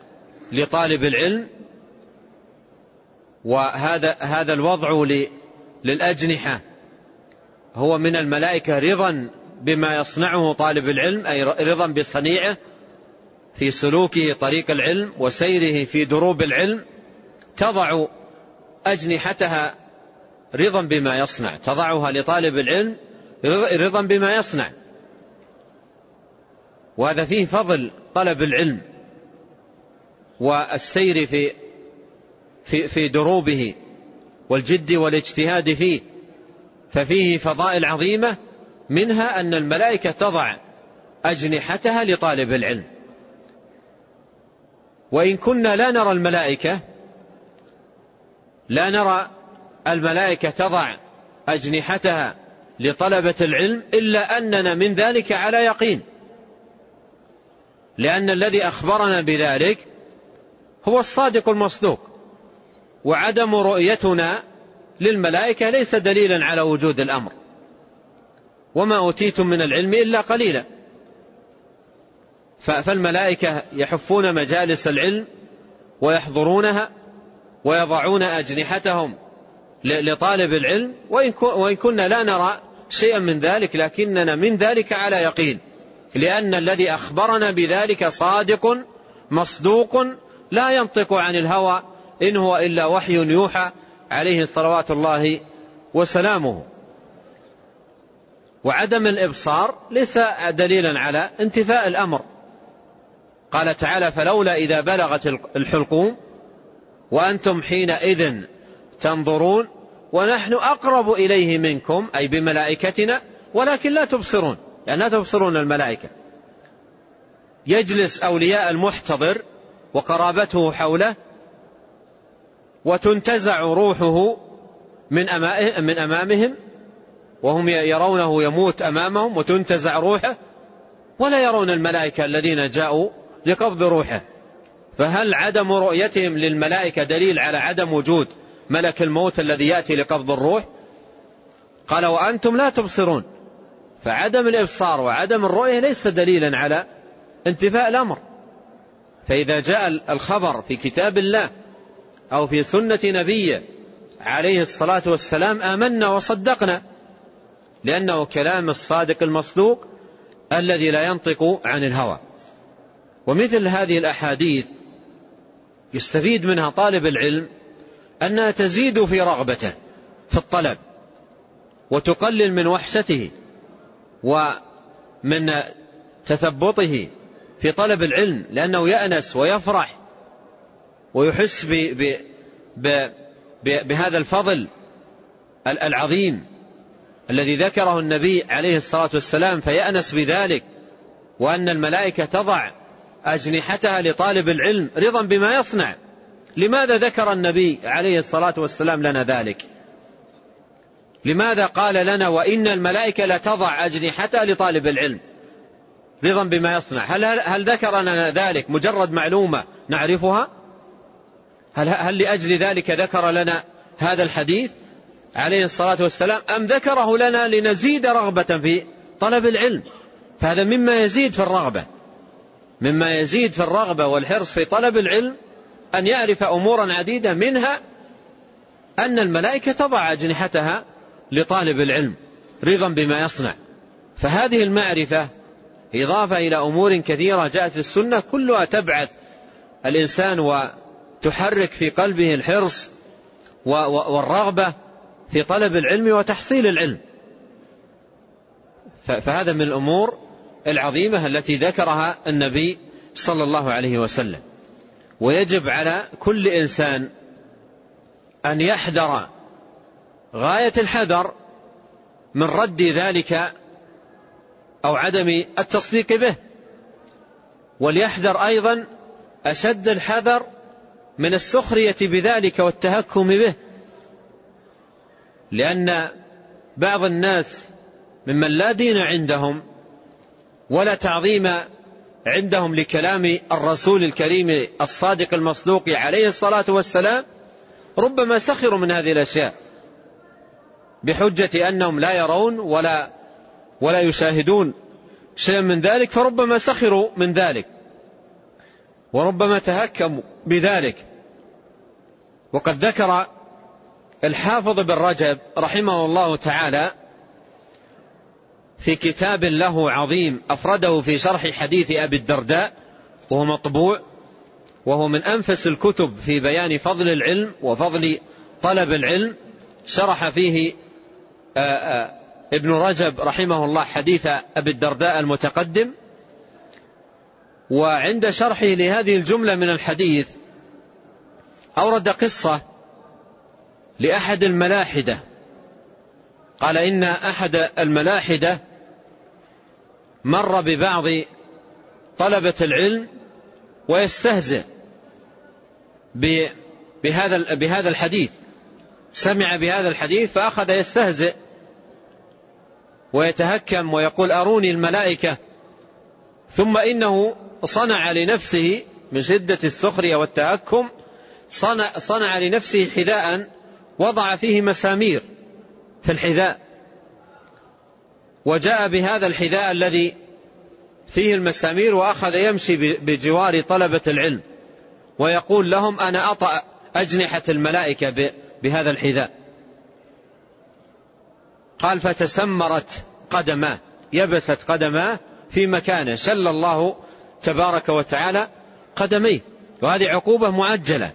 لطالب العلم وهذا هذا الوضع للأجنحة. هو من الملائكة رضا بما يصنعه طالب العلم أي رضا بصنيعه في سلوكه طريق العلم وسيره في دروب العلم تضع أجنحتها رضا بما يصنع تضعها لطالب العلم رضا بما يصنع. وهذا فيه فضل طلب العلم والسير في في في دروبه والجد والاجتهاد فيه ففيه فضائل عظيمة منها أن الملائكة تضع أجنحتها لطالب العلم. وإن كنا لا نرى الملائكة لا نرى الملائكة تضع أجنحتها لطلبة العلم إلا أننا من ذلك على يقين. لأن الذي أخبرنا بذلك هو الصادق المصدوق وعدم رؤيتنا للملائكة ليس دليلا على وجود الأمر. وما أوتيتم من العلم إلا قليلا. فالملائكة يحفون مجالس العلم ويحضرونها ويضعون أجنحتهم لطالب العلم وإن كنا لا نرى شيئا من ذلك لكننا من ذلك على يقين. لأن الذي أخبرنا بذلك صادق مصدوق لا ينطق عن الهوى إن هو إلا وحي يوحى عليه صلوات الله وسلامه. وعدم الإبصار ليس دليلا على انتفاء الأمر. قال تعالى فلولا إذا بلغت الحلقوم وأنتم حينئذ تنظرون ونحن أقرب إليه منكم أي بملائكتنا ولكن لا تبصرون. يعني لا تبصرون الملائكة. يجلس أولياء المحتضر وقرابته حوله وتنتزع روحه من أمامهم وهم يرونه يموت أمامهم وتنتزع روحه ولا يرون الملائكة الذين جاءوا لقبض روحه. فهل عدم رؤيتهم للملائكة دليل على عدم وجود ملك الموت الذي يأتي لقبض الروح؟ قال وأنتم لا تبصرون. فعدم الإبصار وعدم الرؤية ليس دليلا على انتفاء الأمر. فإذا جاء الخبر في كتاب الله أو في سنة نبيه عليه الصلاة والسلام آمنا وصدقنا لأنه كلام الصادق المصدوق الذي لا ينطق عن الهوى. ومثل هذه الأحاديث يستفيد منها طالب العلم أنها تزيد في رغبته في الطلب وتقلل من وحشته ومن تثبطه في طلب العلم لأنه يأنس ويفرح ويحس ب ب بهذا الفضل العظيم. الذي ذكره النبي عليه الصلاة والسلام فيأنس بذلك وأن الملائكة تضع أجنحتها لطالب العلم رضا بما يصنع. لماذا ذكر النبي عليه الصلاة والسلام لنا ذلك؟ لماذا قال لنا وإن الملائكة لتضع أجنحتها لطالب العلم رضا بما يصنع؟ هل, هل ذكر لنا ذلك مجرد معلومة نعرفها؟ هل, هل لأجل ذلك ذكر لنا هذا الحديث؟ عليه الصلاة والسلام أم ذكره لنا لنزيد رغبة في طلب العلم؟ فهذا مما يزيد في الرغبة. مما يزيد في الرغبة والحرص في طلب العلم أن يعرف أمورا عديدة منها أن الملائكة تضع أجنحتها لطالب العلم رضا بما يصنع. فهذه المعرفة إضافة إلى أمور كثيرة جاءت في السنة كلها تبعث الإنسان وتحرك في قلبه الحرص والرغبة في طلب العلم وتحصيل العلم. فهذا من الأمور العظيمة التي ذكرها النبي صلى الله عليه وسلم. ويجب على كل إنسان أن يحذر غاية الحذر من رد ذلك أو عدم التصديق به. وليحذر أيضا أشد الحذر من السخرية بذلك والتهكم به. لأن بعض الناس ممن لا دين عندهم ولا تعظيم عندهم لكلام الرسول الكريم الصادق المصدوق عليه الصلاة والسلام ربما سخروا من هذه الأشياء بحجة أنهم لا يرون ولا ولا يشاهدون شيئا من ذلك فربما سخروا من ذلك وربما تهكموا بذلك. وقد ذكر الحافظ بن رجب رحمه الله تعالى في كتاب له عظيم أفرده في شرح حديث أبي الدرداء وهو مطبوع وهو من أنفس الكتب في بيان فضل العلم وفضل طلب العلم. شرح فيه آآ آآ ابن رجب رحمه الله حديث أبي الدرداء المتقدم. وعند شرحه لهذه الجملة من الحديث أورد قصة لأحد الملاحدة. قال إن أحد الملاحدة مر ببعض طلبة العلم ويستهزئ بهذا بهذا الحديث. سمع بهذا الحديث فأخذ يستهزئ ويتهكم ويقول أروني الملائكة. ثم إنه صنع لنفسه من شدة السخرية والتهكم صنع, صنع لنفسه حذاء وضع فيه مسامير في الحذاء. وجاء بهذا الحذاء الذي فيه المسامير وأخذ يمشي بجوار طلبة العلم. ويقول لهم أنا أطأ أجنحة الملائكة بهذا الحذاء. قال فتسمرت قدماه يبست قدماه في مكانه. شل الله تبارك وتعالى قدميه. وهذه عقوبة معجلة.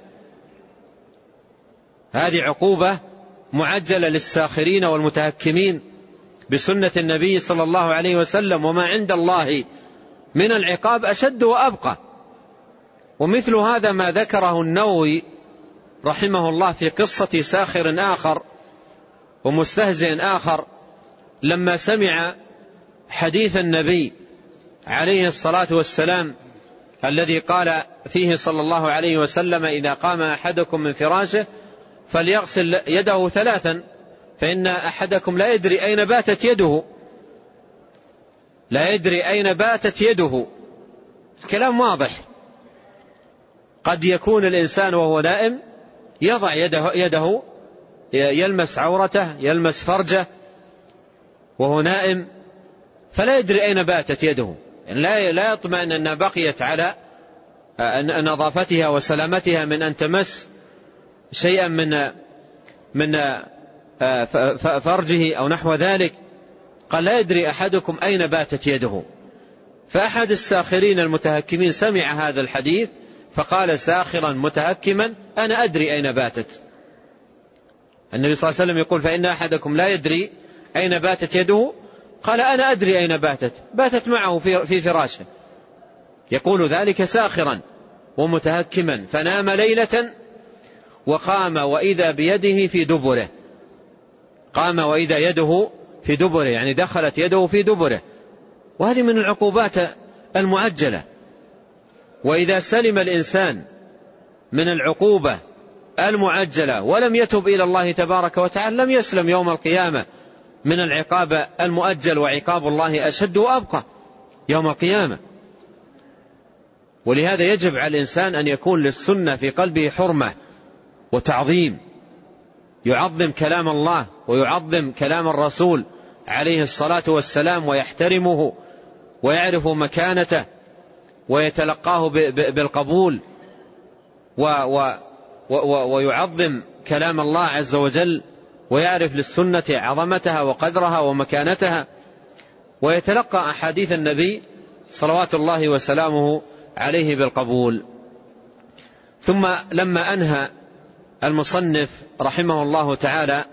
هذه عقوبة معجلة للساخرين والمتهكمين بسنة النبي صلى الله عليه وسلم وما عند الله من العقاب أشد وأبقى. ومثل هذا ما ذكره النووي رحمه الله في قصة ساخر آخر ومستهزئ آخر لما سمع حديث النبي عليه الصلاة والسلام الذي قال فيه صلى الله عليه وسلم إذا قام أحدكم من فراشه فليغسل يده ثلاثا فإن أحدكم لا يدري أين باتت يده. لا يدري أين باتت يده. الكلام واضح. قد يكون الإنسان وهو نائم يضع يده, يده يلمس عورته يلمس فرجه وهو نائم فلا يدري أين باتت يده. يعني لا لا يطمئن أنها بقيت على نظافتها وسلامتها من أن تمس شيئا من من فرجه أو نحو ذلك قال لا يدري أحدكم أين باتت يده. فأحد الساخرين المتهكمين سمع هذا الحديث فقال ساخرا متهكما أنا أدري أين باتت. النبي صلى الله عليه وسلم يقول فإن أحدكم لا يدري أين باتت يده قال أنا أدري أين باتت. باتت معه في فراشه. يقول ذلك ساخرا ومتهكما فنام ليلة وقام وإذا بيده في دبره. قام وإذا يده في دبره يعني دخلت يده في دبره. وهذه من العقوبات المعجلة. وإذا سلم الإنسان من العقوبة المعجلة ولم يتب إلى الله تبارك وتعالى لم يسلم يوم القيامة من العقاب المؤجل وعقاب الله أشد وأبقى يوم القيامة. ولهذا يجب على الإنسان أن يكون للسنة في قلبه حرمة. وتعظيم. يعظم كلام الله ويعظم كلام الرسول عليه الصلاة والسلام ويحترمه ويعرف مكانته ويتلقاه بالقبول ويعظم كلام الله عز وجل ويعرف للسنة عظمتها وقدرها ومكانتها. ويتلقى أحاديث النبي صلوات الله وسلامه عليه بالقبول. ثم لما أنهى المصنف رحمه الله تعالى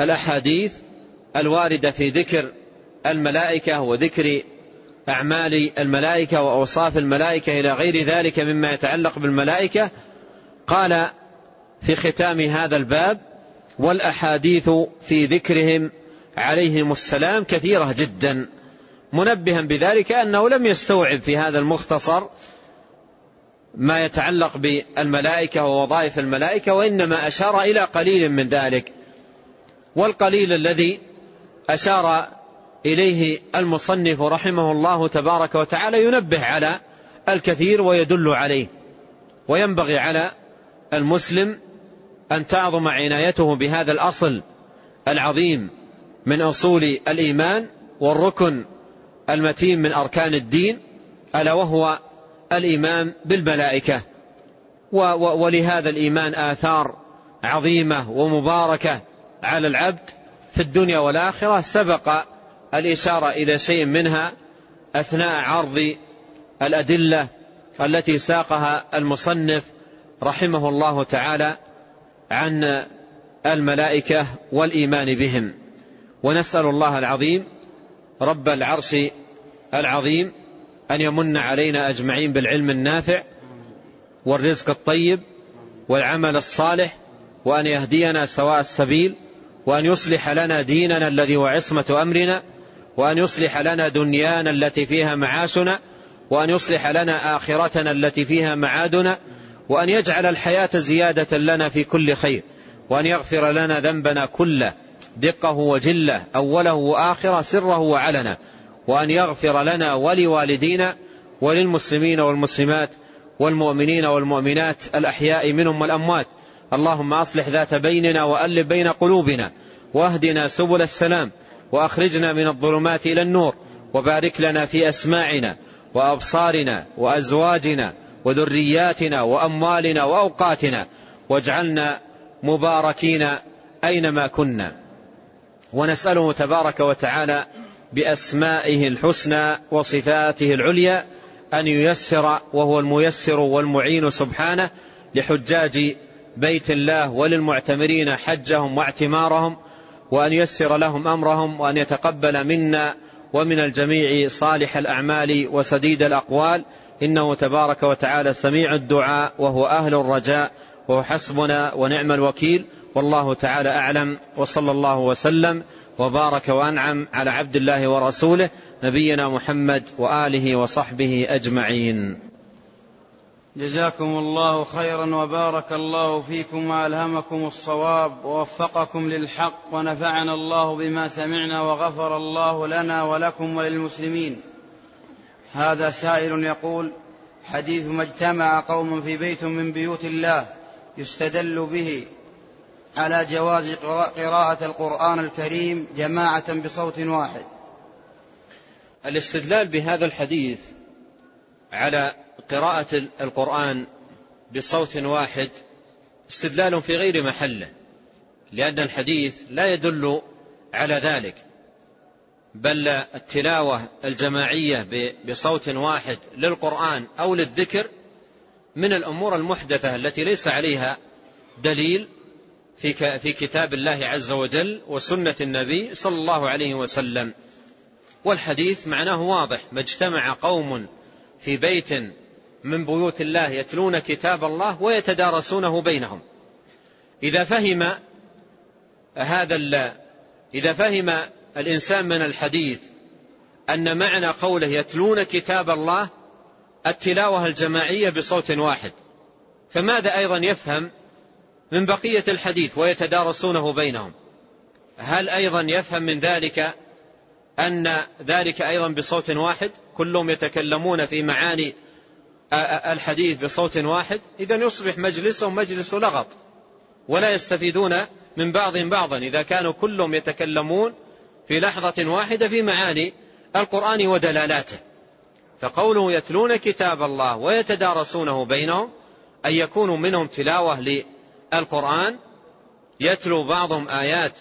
الأحاديث الواردة في ذكر الملائكة وذكر أعمال الملائكة وأوصاف الملائكة إلى غير ذلك مما يتعلق بالملائكة قال في ختام هذا الباب والأحاديث في ذكرهم عليهم السلام كثيرة جدا. منبها بذلك أنه لم يستوعب في هذا المختصر ما يتعلق بالملائكة ووظائف الملائكة وإنما أشار إلى قليل من ذلك. والقليل الذي أشار إليه المصنف رحمه الله تبارك وتعالى ينبه على الكثير ويدل عليه وينبغي على المسلم أن تعظم عنايته بهذا الأصل العظيم من أصول الإيمان والركن المتين من أركان الدين ألا وهو الإيمان بالملائكة. ولهذا الإيمان آثار عظيمة ومباركة على العبد في الدنيا والآخرة. سبق الإشارة إلى شيء منها أثناء عرض الأدلة التي ساقها المصنف رحمه الله تعالى عن الملائكة والإيمان بهم. ونسأل الله العظيم رب العرش العظيم أن يمن علينا أجمعين بالعلم النافع والرزق الطيب والعمل الصالح وأن يهدينا سواء السبيل وأن يصلح لنا ديننا الذي هو عصمة أمرنا وأن يصلح لنا دنيانا التي فيها معاشنا وأن يصلح لنا آخرتنا التي فيها معادنا وأن يجعل الحياة زيادة لنا في كل خير وأن يغفر لنا ذنبنا كله دقه وجله أوله وآخره سره وعلنه. وأن يغفر لنا ولوالدينا وللمسلمين والمسلمات والمؤمنين والمؤمنات الأحياء منهم والأموات. اللهم أصلح ذات بيننا وألف بين قلوبنا واهدنا سبل السلام وأخرجنا من الظلمات إلى النور وبارك لنا في أسماعنا وأبصارنا وأزواجنا وذرياتنا وأموالنا وأوقاتنا واجعلنا مباركين أينما كنا. ونسأله تبارك وتعالى بأسمائه الحسنى وصفاته العليا أن ييسر وهو الميسر والمعين سبحانه لحجاج بيت الله وللمعتمرين حجهم واعتمارهم وأن ييسر لهم أمرهم وأن يتقبل منا ومن الجميع صالح الأعمال وسديد الأقوال. إنه تبارك وتعالى سميع الدعاء وهو أهل الرجاء وهو حسبنا ونعم الوكيل. والله تعالى أعلم. وصلى الله وسلم وبارك وأنعم على عبد الله ورسوله نبينا محمد وآله وصحبه أجمعين. جزاكم الله خيرا وبارك الله فيكم وألهمكم الصواب ووفقكم للحق ونفعنا الله بما سمعنا وغفر الله لنا ولكم وللمسلمين. هذا سائل يقول حديث ما اجتمع قوم في بيت من بيوت الله يستدل به على جواز قراءة القرآن الكريم جماعة بصوت واحد. الاستدلال بهذا الحديث على قراءة القرآن بصوت واحد استدلال في غير محله لأن الحديث لا يدل على ذلك بل التلاوة الجماعية بصوت واحد للقرآن أو للذكر من الأمور المحدثة التي ليس عليها دليل في في كتاب الله عز وجل وسنة النبي صلى الله عليه وسلم. والحديث معناه واضح. ما اجتمع قوم في بيت من بيوت الله يتلون كتاب الله ويتدارسونه بينهم. إذا فهم هذا إذا فهم الإنسان من الحديث أن معنى قوله يتلون كتاب الله التلاوة الجماعية بصوت واحد فماذا أيضا يفهم من بقية الحديث ويتدارسونه بينهم. هل أيضا يفهم من ذلك أن ذلك أيضا بصوت واحد؟ كلهم يتكلمون في معاني الحديث بصوت واحد. إذا يصبح مجلسهم مجلس لغط ولا يستفيدون من بعضهم بعضا. إذا كانوا كلهم يتكلمون في لحظة واحدة في معاني القرآن ودلالاته. فقوله يتلون كتاب الله ويتدارسونه بينهم أن يكونوا منهم تلاوة للقرآن يتلو بعضهم آيات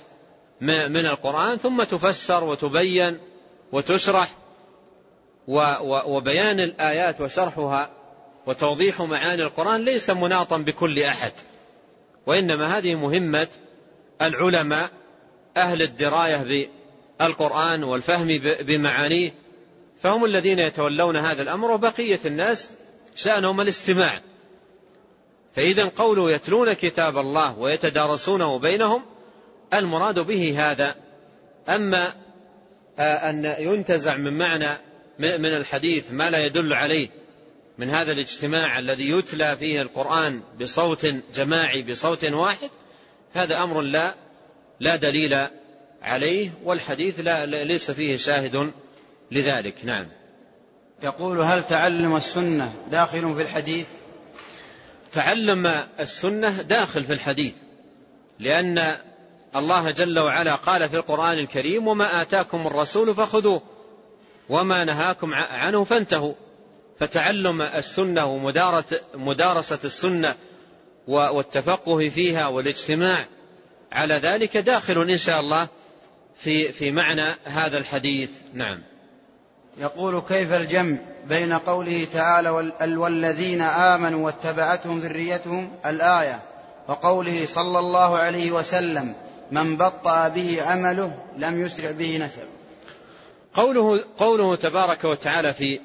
من القرآن ثم تفسر وتبين وتشرح وبيان الآيات وشرحها وتوضيح معاني القرآن ليس مناطا بكل أحد. وإنما هذه مهمة العلماء أهل الدراية بالقرآن والفهم بمعانيه فهم الذين يتولون هذا الأمر وبقية الناس شأنهم الاستماع. فإذا قوله يتلون كتاب الله ويتدارسونه بينهم المراد به هذا. أما أن ينتزع من معنى من الحديث ما لا يدل عليه من هذا الاجتماع الذي يتلى فيه القرآن بصوت جماعي بصوت واحد هذا أمر لا لا دليل عليه والحديث لا ليس فيه شاهد لذلك. نعم. يقول هل تعلم السنة داخل في الحديث؟ تعلم السنة داخل في الحديث لأن الله جل وعلا قال في القرآن الكريم وما آتاكم الرسول فخذوه وما نهاكم عنه فانتهوا. فتعلم السنة ومدارسة السنة والتفقه فيها والاجتماع على ذلك داخل إن شاء الله في في معنى هذا الحديث. نعم. يقول كيف الجمع بين قوله تعالى والذين آمنوا واتبعتهم ذريتهم الآية وقوله صلى الله عليه وسلم من بطأ به عمله لم يسرع به نسب قوله, قوله تبارك وتعالى في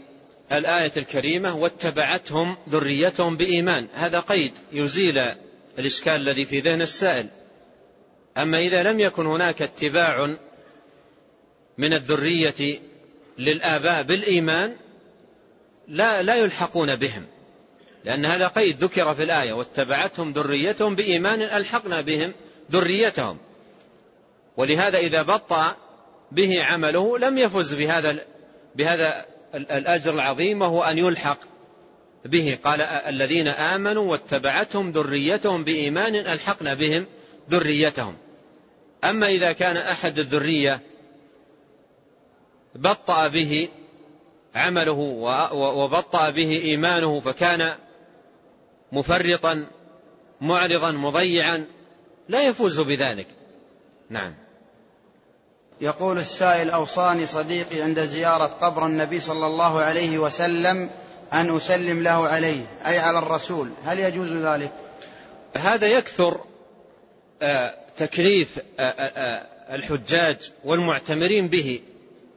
الآية الكريمة واتبعتهم ذريتهم بإيمان. هذا قيد يزيل الإشكال الذي في ذهن السائل. أما إذا لم يكن هناك اتباع من الذرية للآباء بالإيمان لا لا يلحقون بهم. لأن هذا قيد ذكر في الآية واتبعتهم ذريتهم بإيمان ألحقنا بهم ذريتهم. ولهذا إذا بطأ به عمله لم يفز بهذا بهذا الأجر العظيم وهو أن يلحق به. قال الذين آمنوا واتبعتهم ذريتهم بإيمان ألحقنا بهم ذريتهم. أما إذا كان أحد الذرية بطأ به عمله وبطأ به إيمانه فكان مفرطا معرضا مضيعا. لا يفوز بذلك. نعم. يقول السائل أوصاني صديقي عند زيارة قبر النبي صلى الله عليه وسلم أن أسلم له عليه أي على الرسول. هل يجوز ذلك؟ هذا يكثر آه، تكليف آه، آه، الحجاج والمعتمرين به.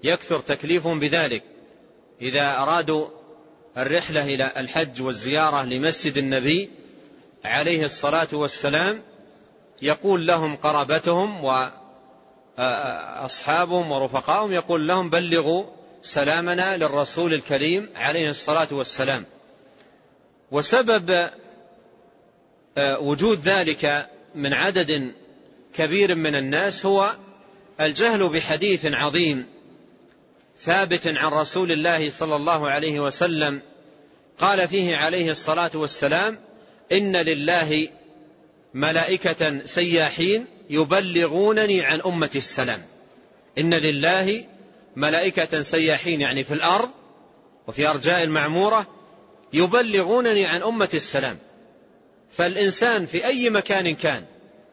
يكثر تكليفهم بذلك. إذا أرادوا الرحلة إلى الحج والزيارة لمسجد النبي عليه الصلاة والسلام يقول لهم قرابتهم وأصحابهم ورفقائهم يقول لهم بلغوا سلامنا للرسول الكريم عليه الصلاة والسلام. وسبب وجود ذلك من عدد كبير من الناس هو الجهل بحديث عظيم ثابت عن رسول الله صلى الله عليه وسلم قال فيه عليه الصلاة والسلام إن لله ملائكة سياحين يبلغونني عن أمة السلام. إن لله ملائكة سياحين يعني في الأرض وفي أرجاء المعمورة يبلغونني عن أمة السلام. فالإنسان في أي مكان كان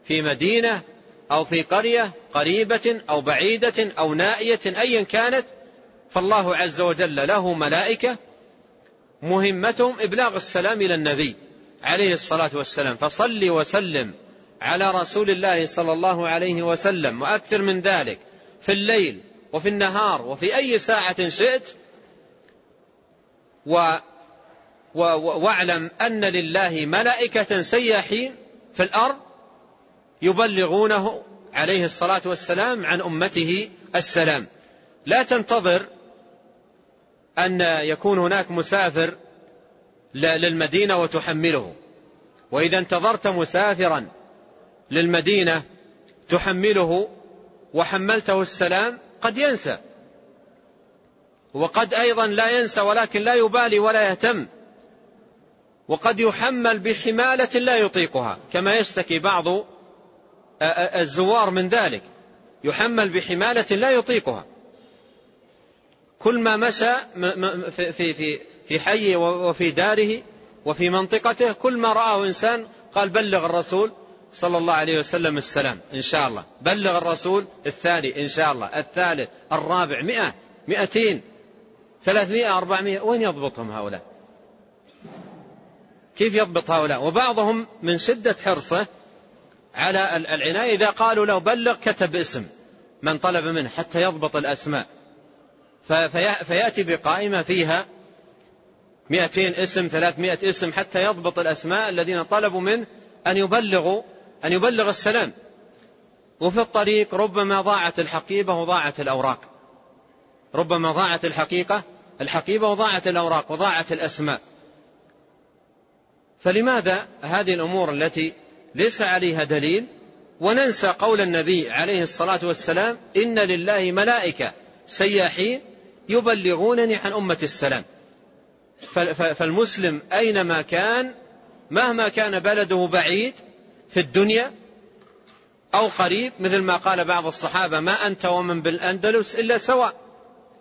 في مدينة أو في قرية قريبة أو بعيدة أو نائية ايا كانت فالله عز وجل له ملائكة مهمتهم إبلاغ السلام إلى النبي عليه الصلاة والسلام. فصل وسلم على رسول الله صلى الله عليه وسلم وأكثر من ذلك في الليل وفي النهار وفي أي ساعة شئت. و واعلم أن لله ملائكة سياحين في الأرض يبلغونه عليه الصلاة والسلام عن أمته السلام. لا تنتظر أن يكون هناك مسافر للمدينة وتحمله. وإذا انتظرت مسافرا للمدينة تحمله وحملته السلام قد ينسى. وقد أيضا لا ينسى ولكن لا يبالي ولا يهتم. وقد يحمل بحمالة لا يطيقها كما يشتكي بعض الزوار من ذلك. يحمل بحمالة لا يطيقها. كل ما مشى في في في حيه وفي داره وفي منطقته كل ما رآه إنسان قال بلغ الرسول صلى الله عليه وسلم السلام إن شاء الله. بلغ الرسول الثاني إن شاء الله. الثالث الرابع مئة مئتين ثلاثمائة أربعمائة وين يضبطهم هؤلاء؟ كيف يضبط هؤلاء؟ وبعضهم من شدة حرصه على العناية إذا قالوا له بلغ كتب اسم من طلب منه حتى يضبط الأسماء. فيأتي بقائمة فيها مئتين اسم ثلاثمائة اسم حتى يضبط الأسماء الذين طلبوا منه أن يبلغوا أن يبلغ السلام. وفي الطريق ربما ضاعت الحقيبة وضاعت الأوراق. ربما ضاعت الحقيقة الحقيبة وضاعت الأوراق وضاعت الأسماء. فلماذا هذه الأمور التي ليس عليها دليل؟ وننسى قول النبي عليه الصلاة والسلام إن لله ملائكة سياحين يبلغونني عن أمة السلام. فالمسلم أينما كان مهما كان بلده بعيد في الدنيا أو قريب مثل ما قال بعض الصحابة ما أنت ومن بالأندلس إلا سواء.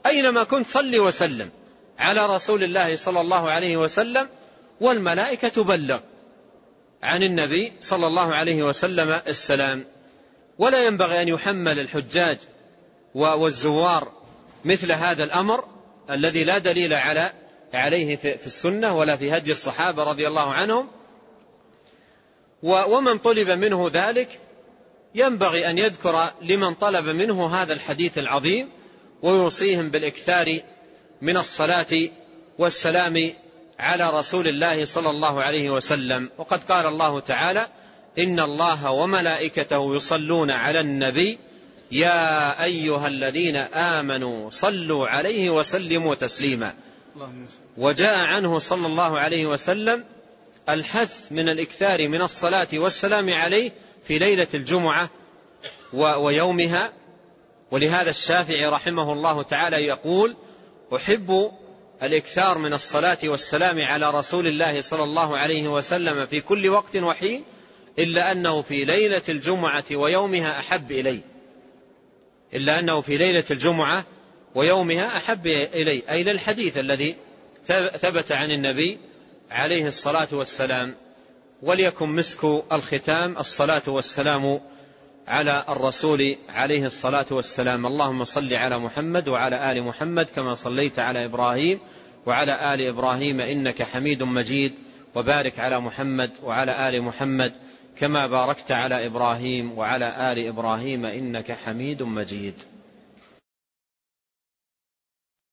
أينما كنت صل وسلم على رسول الله صلى الله عليه وسلم والملائكة تبلغ عن النبي صلى الله عليه وسلم السلام. ولا ينبغي أن يحمل الحجاج والزوار مثل هذا الأمر الذي لا دليل على عليه في السنة ولا في هدي الصحابة رضي الله عنهم. ومن طلب منه ذلك ينبغي أن يذكر لمن طلب منه هذا الحديث العظيم ويوصيهم بالإكثار من الصلاة والسلام على رسول الله صلى الله عليه وسلم. وقد قال الله تعالى إن الله وملائكته يصلون على النبي يا أيها الذين آمنوا صلوا عليه وسلموا تسليما. وجاء عنه صلى الله عليه وسلم الحث من الإكثار من الصلاة والسلام عليه في ليلة الجمعة ويومها. ولهذا الشافعي رحمه الله تعالى يقول أحب الإكثار من الصلاة والسلام على رسول الله صلى الله عليه وسلم في كل وقت وحين إلا أنه في ليلة الجمعة ويومها أحب إلي إلا أنه في ليلة الجمعة ويومها أحب إلي أي للحديث الذي ثبت عن النبي عليه الصلاة والسلام وليكن مسك الختام الصلاة والسلام على الرسول عليه الصلاة والسلام. اللهم صل على محمد وعلى آل محمد كما صليت على إبراهيم وعلى آل إبراهيم إنك حميد مجيد وبارك على محمد وعلى آل محمد. كما باركت على إبراهيم وعلى آل إبراهيم إنك حميد مجيد.